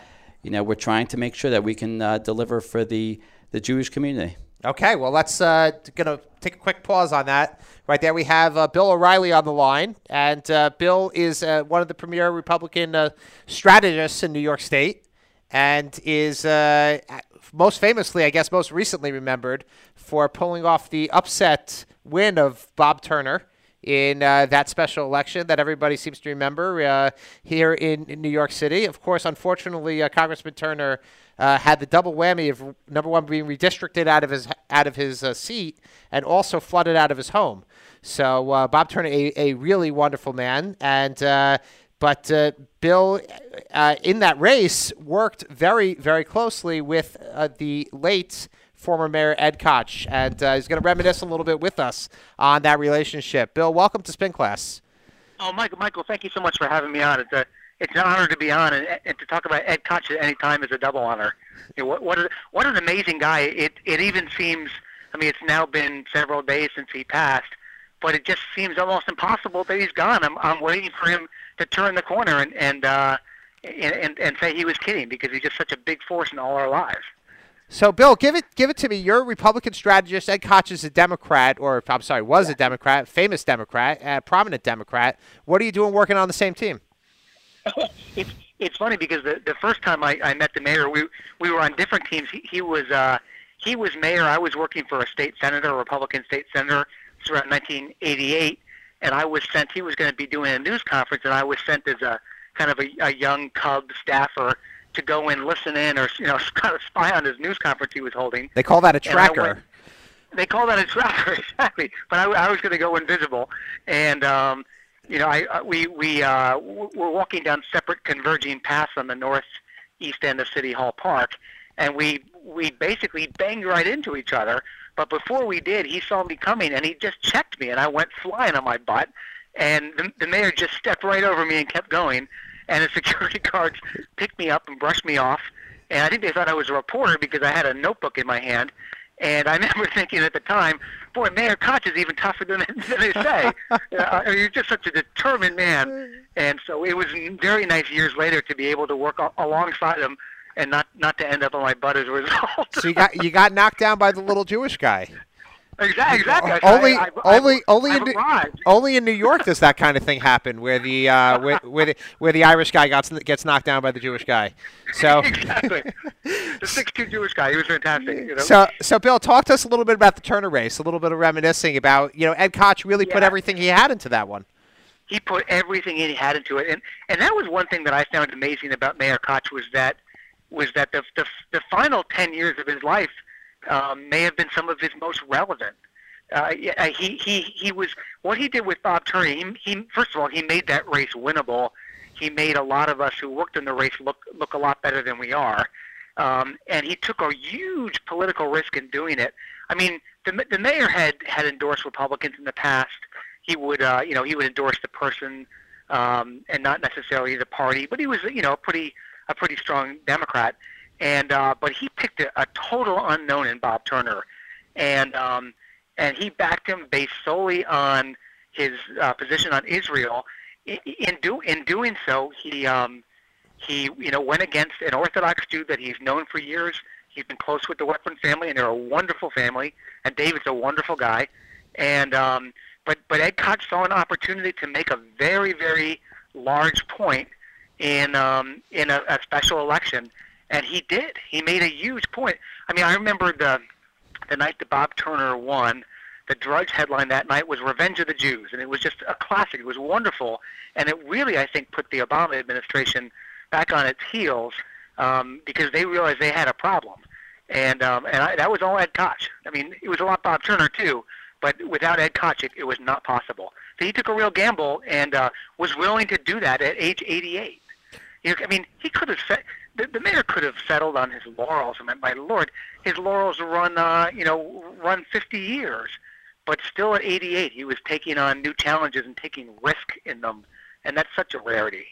you know we're trying to make sure that we can uh, deliver for the the Jewish community. Okay, well, let's uh, gonna take a quick pause on that. Right there, we have uh, Bill O'Reilly on the line, and uh, Bill is uh, one of the premier Republican uh, strategists in New York State, and is uh, most famously, I guess, most recently remembered for pulling off the upset win of Bob Turner in uh, that special election that everybody seems to remember uh, here in, in New York City. Of course, unfortunately, uh, Congressman Turner uh, had the double whammy of number one being redistricted out of his out of his uh, seat and also flooded out of his home. So uh, Bob Turner, a, a really wonderful man, and but uh, Bill, uh, in that race, worked very very closely with uh, the late former Mayor Ed Koch, and uh, he's going to reminisce a little bit with us on that relationship. Bill, welcome to Spin Class. Oh, Michael, Michael, thank you so much for having me on. It's a it's an honor to be on, and, and to talk about Ed Koch at any time is a double honor. You know, what what, a, what an amazing guy! It it even seems. I mean, it's now been several days since he passed, but it just seems almost impossible that he's gone. I'm I'm waiting for him to turn the corner and and uh, and, and and say he was kidding because he's just such a big force in all our lives. So, Bill, give it give it to me. You're a Republican strategist. Ed Koch is a Democrat, or I'm sorry, was a Democrat, famous Democrat, uh, prominent Democrat. What are you doing working on the same team? it's it's funny because the the first time I, I met the mayor, we we were on different teams. He, he was uh, he was mayor. I was working for a state senator, a Republican state senator. Around 1988, and I was sent. He was going to be doing a news conference, and I was sent as a kind of a, a young cub staffer to go and listen in or you know kind of spy on his news conference he was holding. They call that a tracker. went- They call that a tracker, exactly. But I, I was going to go invisible, and um, you know, I uh, we we uh, we're walking down separate converging paths on the northeast end of City Hall Park, and we we basically banged right into each other. But before we did, he saw me coming, and he just checked me, and I went flying on my butt. And the, the mayor just stepped right over me and kept going. And the security guards picked me up and brushed me off. And I think they thought I was a reporter because I had a notebook in my hand. And I remember thinking at the time, boy, Mayor Koch is even tougher than, than they say. uh, you're just such a determined man. And so it was very nice years later to be able to work a- alongside him and not, not to end up on my butt as a result. So you got you got knocked down by the little Jewish guy. exactly. exactly. Only I- I- only only I've in New, only in New York does that kind of thing happen, where the uh, where, where the where the Irish guy gets gets knocked down by the Jewish guy. So. exactly. The six-two Jewish guy. He was fantastic. You know? So, so Bill, talk to us a little bit about the Turner race, a little bit of reminiscing about, you know, Ed Koch really put everything he had into that one. he put everything he had into it, and and that was one thing that I found amazing about Mayor Koch was that was that the the, the final ten years of his life um, may have been some of his most relevant. Uh, he he he was what he did with Bob Turner. He, he first of all he made that race winnable. He made a lot of us who worked in the race look look a lot better than we are. Um, and he took a huge political risk in doing it. I mean, the the mayor had had endorsed Republicans in the past. He would, uh, you know, he would endorse the person um, and not necessarily the party. But he was, you know, pretty a pretty strong Democrat. And uh, but he picked a, a total unknown in Bob Turner, and um, and he backed him based solely on his uh, position on Israel. In, in do in doing so, he um, he you know went against an Orthodox Jew that he's known for years. He's been close with the Weprin family, and they're a wonderful family. And David's a wonderful guy. And um, but but Ed Koch saw an opportunity to make a very very large point in um, in a, a special election, and he did. He made a huge point. I mean, I remember the the night that Bob Turner won. The Drudge headline that night was "Revenge of the Jews," and it was just a classic. It was wonderful, and it really, I think, put the Obama administration back on its heels um, because they realized they had a problem, and um, and I, that was all Ed Koch. I mean, it was a lot Bob Turner too, but without Ed Koch, it, it was not possible. So he took a real gamble and uh, was willing to do that at age 88. You I mean, he could have set, the, the mayor could have settled on his laurels. I mean, my lord, his laurels run, uh, you know, run 50 years, but still at 88, he was taking on new challenges and taking risk in them, and that's such a rarity.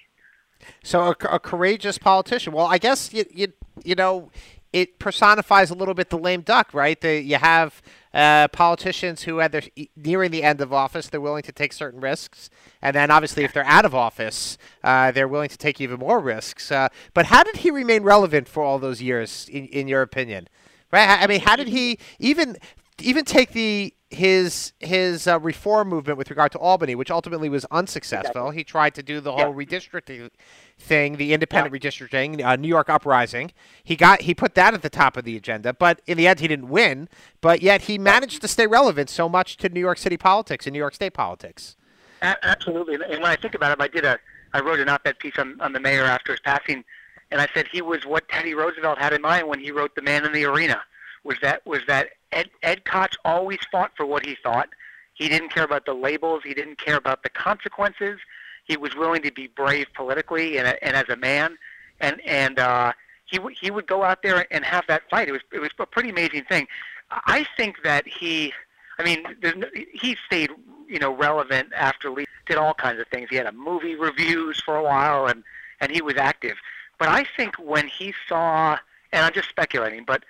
So a, a courageous politician. Well, I guess you you you know it personifies a little bit the lame duck, right? The, you have uh, politicians who, are nearing the end of office, they're willing to take certain risks, and then obviously, if they're out of office, uh, they're willing to take even more risks. Uh, but how did he remain relevant for all those years, in, in your opinion? Right? I mean, how did he even even take the his his uh, reform movement with regard to Albany, which ultimately was unsuccessful. Exactly. He tried to do the whole yeah. redistricting thing, the independent yeah. redistricting, uh, New York uprising. He got he put that at the top of the agenda, but in the end he didn't win. But yet he managed to stay relevant so much to New York City politics and New York State politics. A- absolutely, and when I think about it, I did a I wrote an op-ed piece on, on the mayor after his passing, and I said he was what Teddy Roosevelt had in mind when he wrote The Man in the Arena. Was that was that Ed Ed Koch always fought for what he thought. He didn't care about the labels. He didn't care about the consequences he was willing to be brave politically and, and as a man, and and uh, he w- he would go out there and have that fight. It was it was a pretty amazing thing. I think that he, I mean, no, he stayed you know relevant after Lee did all kinds of things. He had a movie reviews for a while, and and he was active. But I think when he saw, and I'm just speculating, but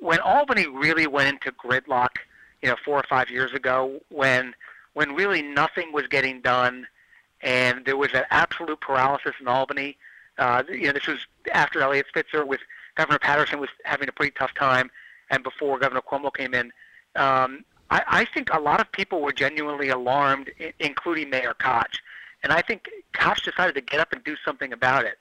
when Albany really went into gridlock, you know, four or five years ago, when when really nothing was getting done and there was an absolute paralysis in Albany. Uh, you know, this was after Eliot Spitzer with Governor Paterson was having a pretty tough time, and before Governor Cuomo came in. Um, I, I think a lot of people were genuinely alarmed, I- including Mayor Koch. And I think Koch decided to get up and do something about it.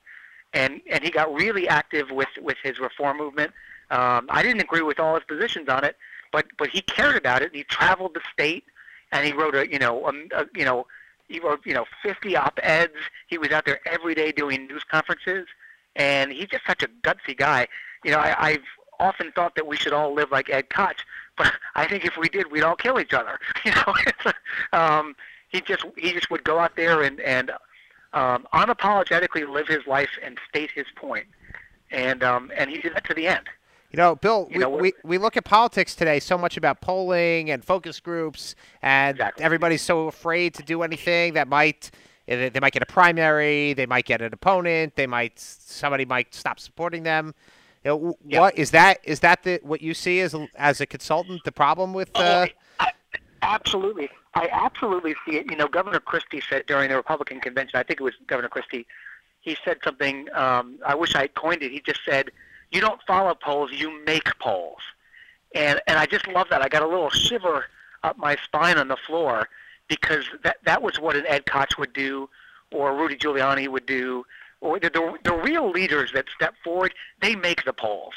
And and he got really active with with his reform movement. Um, I didn't agree with all his positions on it, but but he cared about it. And he traveled the state, and he wrote a you know a, a you know he wrote, you know, 50 op-eds. He was out there every day doing news conferences, and he's just such a gutsy guy. You know, I, I've often thought that we should all live like Ed Koch, but I think if we did, we'd all kill each other. You know, um, he just he just would go out there and and um, unapologetically live his life and state his point, and um, and he did that to the end. You know, Bill, you we, know, we, we look at politics today so much about polling and focus groups, and exactly. everybody's so afraid to do anything that might eh, they might get a primary, they might get an opponent, they might somebody might stop supporting them. You know, yeah. What is that? Is that the what you see as a, as a consultant? The problem with oh, uh... I, absolutely, I absolutely see it. You know, Governor Christie said during the Republican convention, I think it was Governor Christie, he said something. Um, I wish I coined it. He just said you don't follow polls, you make polls. And and I just love that. I got a little shiver up my spine on the floor because that that was what an Ed Koch would do, or Rudy Giuliani would do, or the the, the real leaders that step forward. They make the polls.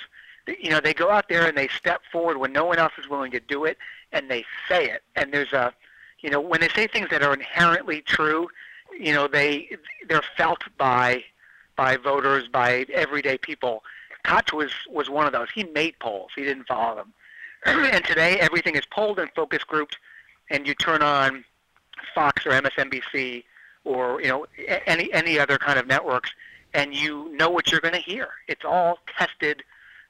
You know, they go out there and they step forward when no one else is willing to do it, and they say it. And there's a, you know, when they say things that are inherently true, you know, they they're felt by by voters, by everyday people Koch was was one of those. He made polls. He didn't follow them. and today, everything is polled and focus grouped, and you turn on Fox or MSNBC or you know any any other kind of networks, and you know what you're going to hear. It's all tested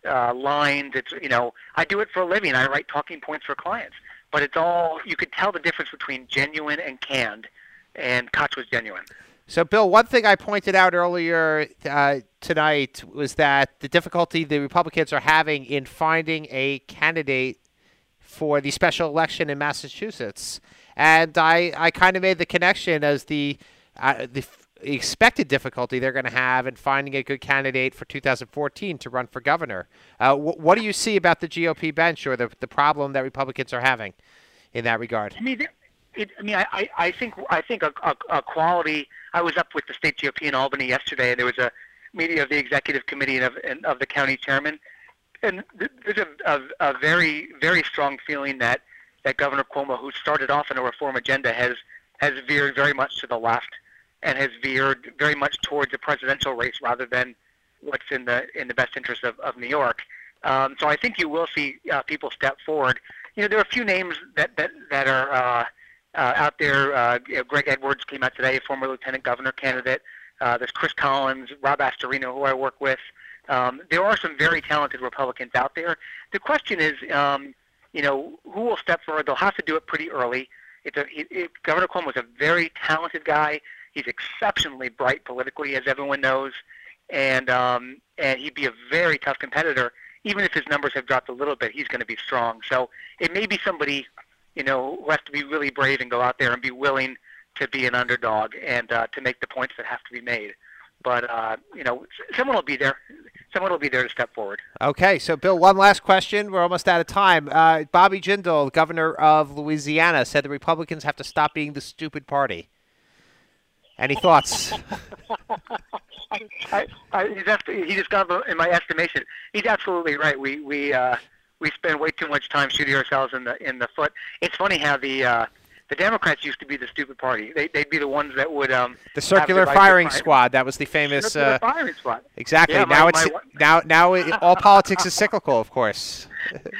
uh, lines. It's you know I do it for a living. I write talking points for clients, but it's all you could tell the difference between genuine and canned, and Koch was genuine. So, Bill, one thing I pointed out earlier uh, tonight was that the difficulty the Republicans are having in finding a candidate for the special election in Massachusetts. And I, I kind of made the connection as the, uh, the expected difficulty they're going to have in finding a good candidate for 2014 to run for governor. Uh, wh- what do you see about the GOP bench or the the problem that Republicans are having in that regard? I mean, it, I mean, I, I think I think a, a, a quality. I was up with the state GOP in Albany yesterday, and there was a meeting of the executive committee and of, and of the county chairman, and there's a, a, a very very strong feeling that that Governor Cuomo, who started off in a reform agenda, has has veered very much to the left and has veered very much towards a presidential race rather than what's in the in the best interest of, of New York. Um, so I think you will see uh, people step forward. You know, there are a few names that that that are uh, uh, out there. Uh, you know, Greg Edwards came out today, former lieutenant governor candidate. Uh, there's Chris Collins, Rob Astorino, who I work with. Um, there are some very talented Republicans out there. The question is, um, you know, who will step forward? They'll have to do it pretty early. It's a, it, it, Governor Cuomo is a very talented guy. He's exceptionally bright politically, as everyone knows, and um, and he'd be a very tough competitor. Even if his numbers have dropped a little bit, he's going to be strong. So it may be somebody, you know, who has to be really brave and go out there and be willing to be an underdog and uh, to make the points that have to be made. But uh, you know, someone will be there. Someone will be there to step forward. Okay, so Bill, one last question. We're almost out of time. Uh, Bobby Jindal, governor of Louisiana, said the Republicans have to stop being the stupid party. Any thoughts? I, I, he's he just got in my estimation. He's absolutely right. We we uh, we spend way too much time shooting ourselves in the in the foot. It's funny how the uh, the Democrats used to be the stupid party. They they'd be the ones that would um the circular firing divisive squad. That was the famous. Circular Uh, firing squad. exactly. Yeah, my- now it's my now now it, all politics is cyclical, of course.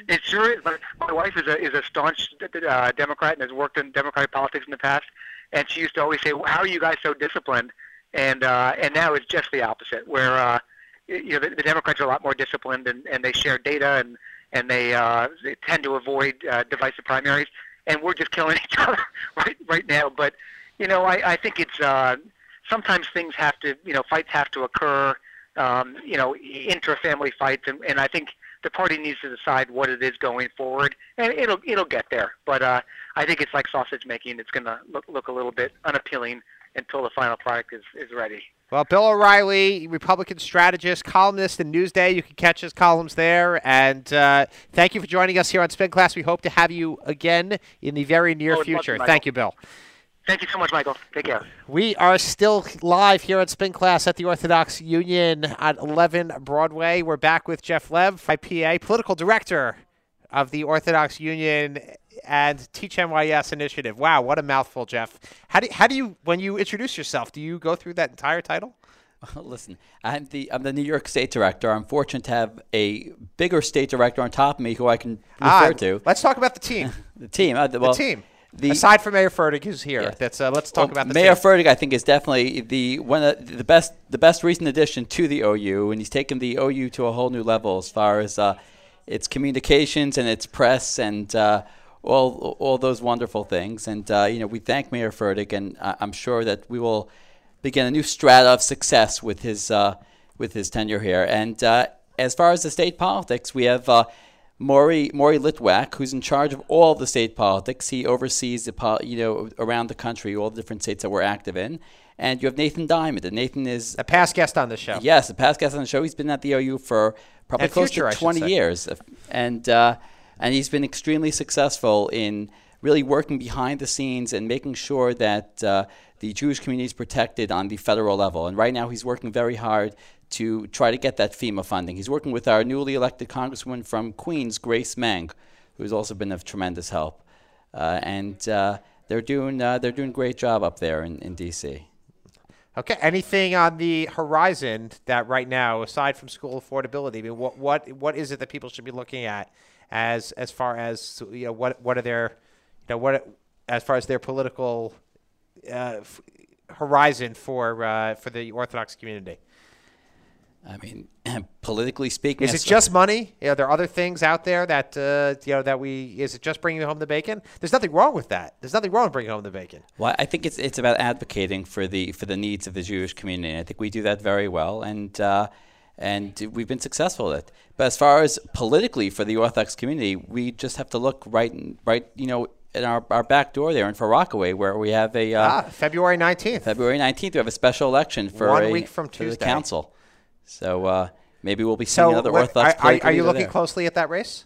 It sure is. My, my wife is a is a staunch uh, Democrat and has worked in Democratic politics in the past, and she used to always say, "How are you guys so disciplined?" And uh, and now it's just the opposite, where uh, you know the, the Democrats are a lot more disciplined and, and they share data and and they, uh, they tend to avoid uh, divisive primaries, and we're just killing each other right right now. But you know, I, I think it's uh, sometimes things have to you know fights have to occur, um, you know, intra-family fights, and, and I think the party needs to decide what it is going forward, and it'll it'll get there. But uh, I think it's like sausage making; it's going to look look a little bit unappealing until the final product is, is ready. Well, Bill O'Reilly, Republican strategist, columnist in Newsday. You can catch his columns there. And uh, thank you for joining us here on Spin Class. We hope to have you again in the very near Oh, future. Thank you, Bill. Thank you so much, Michael. Take care. We are still live here at Spin Class at the Orthodox Union at 11 Broadway. We're back with Jeff Leb, IPA, political director of the Orthodox Union and Teach NYS initiative. Wow, what a mouthful, Jeff. How do, how do you, when you introduce yourself, do you go through that entire title? Listen, I'm the I'm the New York State Director. I'm fortunate to have a bigger state director on top of me who I can refer Ah, to. Let's talk about the team. The team. Uh, The team. The, Aside from Mayer Fertig, who's here, Yeah. that's uh, let's talk well, about the Mayer team. Fertig, I think, is definitely the one of the best the best recent addition to the OU, and he's taken the OU to a whole new level as far as uh, its communications and its press and uh, all all those wonderful things. And uh, you know, we thank Mayer Fertig, and I'm sure that we will begin a new strata of success with his uh, with his tenure here. And uh, as far as the state politics, we have. Maury Maury Litwack, who's in charge of all the state politics. He oversees the pol- you know around the country, all the different states that we're active in. And you have Nathan Diament, and Nathan is A past guest on the show. yes, a past guest on the show. He's been at the OU for probably And close future, to 20 years, and uh, and he's been extremely successful in really working behind the scenes and making sure that uh, the Jewish community is protected on the federal level. And right now, he's working very hard to try to get that FEMA funding. He's working with our newly elected Congresswoman from Queens, Grace Meng, who's also been of tremendous help. Uh, and uh, they're doing uh, they're doing a great job up there in, in D.C. Okay. Anything on the horizon that right now, aside from school affordability, I mean, what what what is it that people should be looking at as as far as you know what what are their you know what as far as their political uh, f- horizon for uh, for the Orthodox community? I mean, politically speaking, Is it just money? Are there other things out there that uh, you know that we. Is it just bringing home the bacon? There's nothing wrong with that. There's nothing wrong with bringing home the bacon. Well, I think it's it's about advocating for the for the needs of the Jewish community. I think we do that very well, and uh, and we've been successful at it. But as far as politically for the Orthodox community, we just have to look right right you know in our, our back door there in Far Rockaway, where we have a uh, Ah, February 19th. February 19th. We have a special election for One a- week from for the Tuesday. council. So uh, maybe we'll be seeing So, another what- Orthodox. are, are, you looking there. closely at that race?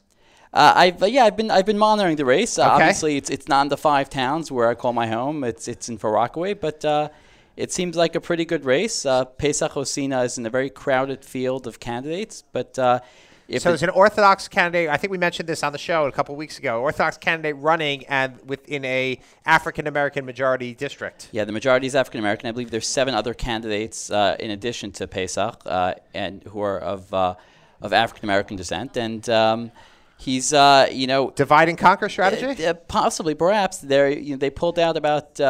Uh, I've uh, yeah, I've been I've been monitoring the race. Uh, Okay. Obviously, it's it's not in the five towns where I call my home. It's it's in Far Rockaway, but uh, it seems like a pretty good race. Uh, Pesach Osina is in a very crowded field of candidates, but uh, if So there's an Orthodox candidate. I think we mentioned this on the show a couple weeks ago. Orthodox candidate running and within a African American majority district. Yeah, the majority is African American. I believe there's seven other candidates uh, in addition to Pesach, uh, and who are of uh, of African American descent. And um, he's, uh, you know, Divide and conquer strategy. uh, uh, possibly, perhaps they you know, they pulled out about.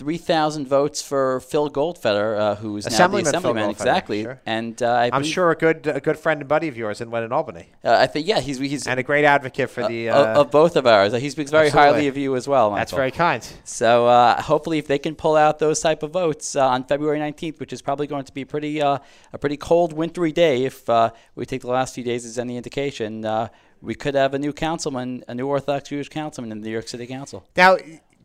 Uh, Three thousand votes for Phil Goldfeder, uh, who's Assemblyman now the assemblyman, exactly. sure. And uh, I I'm believe- sure a good a good friend and buddy of yours in went in Albany, uh, I think yeah, he's he's and a great advocate for the. uh, Uh, of both of ours. He speaks very absolutely. highly of you as well. that's very kind. So uh, hopefully, if they can pull out those type of votes uh, on February 19th, which is probably going to be pretty uh, a pretty cold, wintry day, if uh, we take the last few days as any indication, uh, we could have a new councilman, a new Orthodox Jewish councilman in the New York City Council. Now,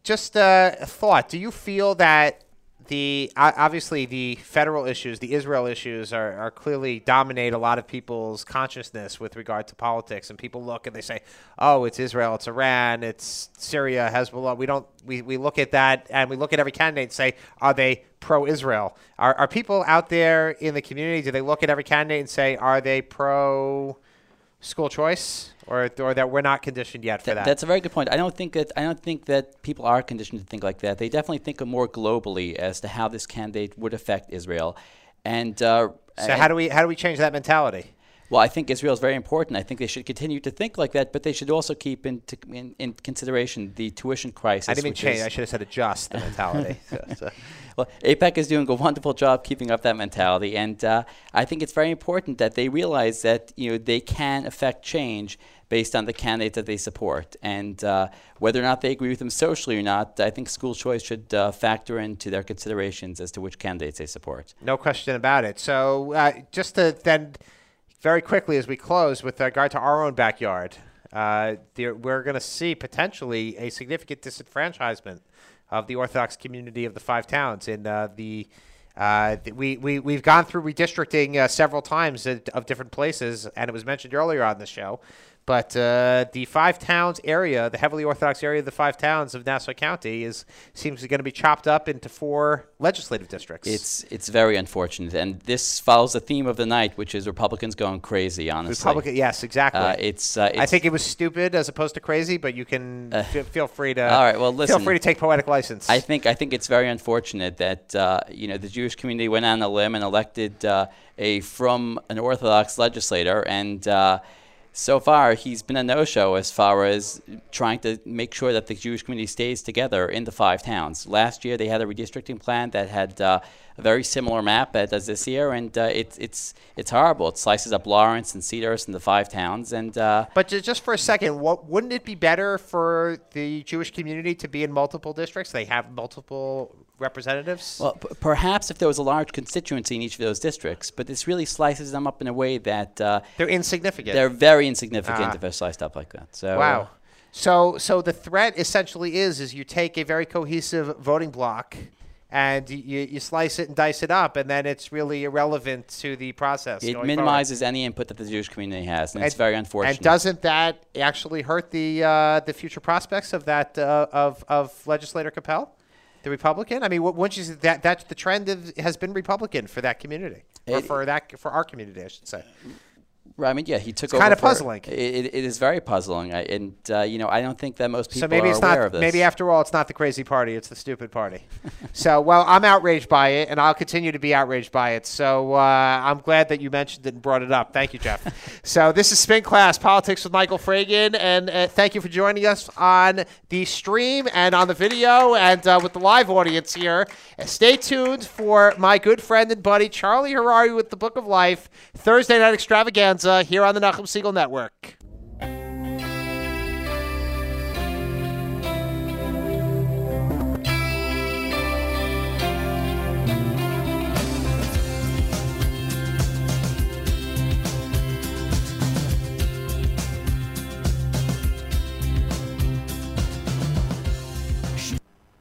just a thought. Do you feel that the obviously the federal issues, the Israel issues, are, are clearly dominate a lot of people's consciousness with regard to politics, and people look and they say, "Oh, it's Israel, it's Iran, it's Syria, Hezbollah." We don't. We, we look at that and we look at every candidate and say, "Are they pro-Israel?" Are are people out there in the community? Do they look at every candidate and say, "Are they pro?" School choice, or, or that we're not conditioned yet for Th- that. That's a very good point. I don't think that I don't think that people are conditioned to think like that. They definitely think more globally as to how this candidate would affect Israel, and uh, so how do we how do we change that mentality? Well, I think Israel is very important. I think they should continue to think like that, but they should also keep in, in, in consideration the tuition crisis. I didn't mean change. I should have said adjust the mentality. So- so- well, AIPAC is doing a wonderful job keeping up that mentality, and uh, I think it's very important that they realize that you know they can affect change based on the candidate that they support, and uh, whether or not they agree with them socially or not. I think school choice should uh, factor into their considerations as to which candidates they support. no question about it. So uh, just to then, very quickly as we close with regard to our own backyard, uh, we're going to see potentially a significant disenfranchisement of the Orthodox community of the five towns And uh, the. Uh, we, we, we've gone through redistricting uh, several times at, of different places, and it was mentioned earlier on the show. But uh, the five towns area, the heavily Orthodox area of the five towns of Nassau County, is seems to going to be chopped up into four legislative districts. It's it's very unfortunate, and this follows the theme of the night, which is Republicans going crazy. Honestly, Republican, yes, exactly. Uh, it's, uh, I think it was stupid as opposed to crazy, but you can f- feel free to. all right, well, listen, feel free to take poetic license. I think I think it's very unfortunate that uh, you know the Jewish community went on a limb and elected uh, a from an Orthodox legislator, and uh, so far he's been a no-show as far as trying to make sure that the Jewish community stays together in the five towns. Last year they had a redistricting plan that had uh, a very similar map as this year, and uh, it's it's it's horrible. It slices up Lawrence and Cedars and the five towns, and uh, but just for a second, what, wouldn't it be better for the Jewish community to be in multiple districts? They have multiple representatives. Well, p- perhaps if there was a large constituency in each of those districts, but this really slices them up in a way that uh, They're insignificant. they're very insignificant Ah. if they're sliced up like that. So wow. So so the threat essentially is is you take a very cohesive voting block. And you, you slice it and dice it up, and then it's really irrelevant to the process. it going forward. minimizes any input that the Jewish community has, and, it's very unfortunate. And doesn't that actually hurt the uh, the future prospects of that uh, of of legislator Kopel, the Republican? I mean, wouldn't you say that that's the trend of, has been Republican for that community, or It- for that for our community, I should say. I mean, yeah, he took over. It's over. kinda puzzling. It, it, it is very puzzling, I, and uh, you know, I don't think that most people so maybe are it's aware not. of this. Maybe after all, it's not the crazy party; it's the stupid party. so, well, I'm outraged by it, and I'll continue to be outraged by it. So, uh, I'm glad that you mentioned it and brought it up. Thank you, Jeff. so, this is Spin Class Politics with Michael Fragin, and uh, thank you for joining us on the stream and on the video and uh, with the live audience here. Uh, stay tuned for my good friend and buddy Charlie Harary with the Book of Life Thursday night extravaganza Uh, here on the Nachum Segal Network.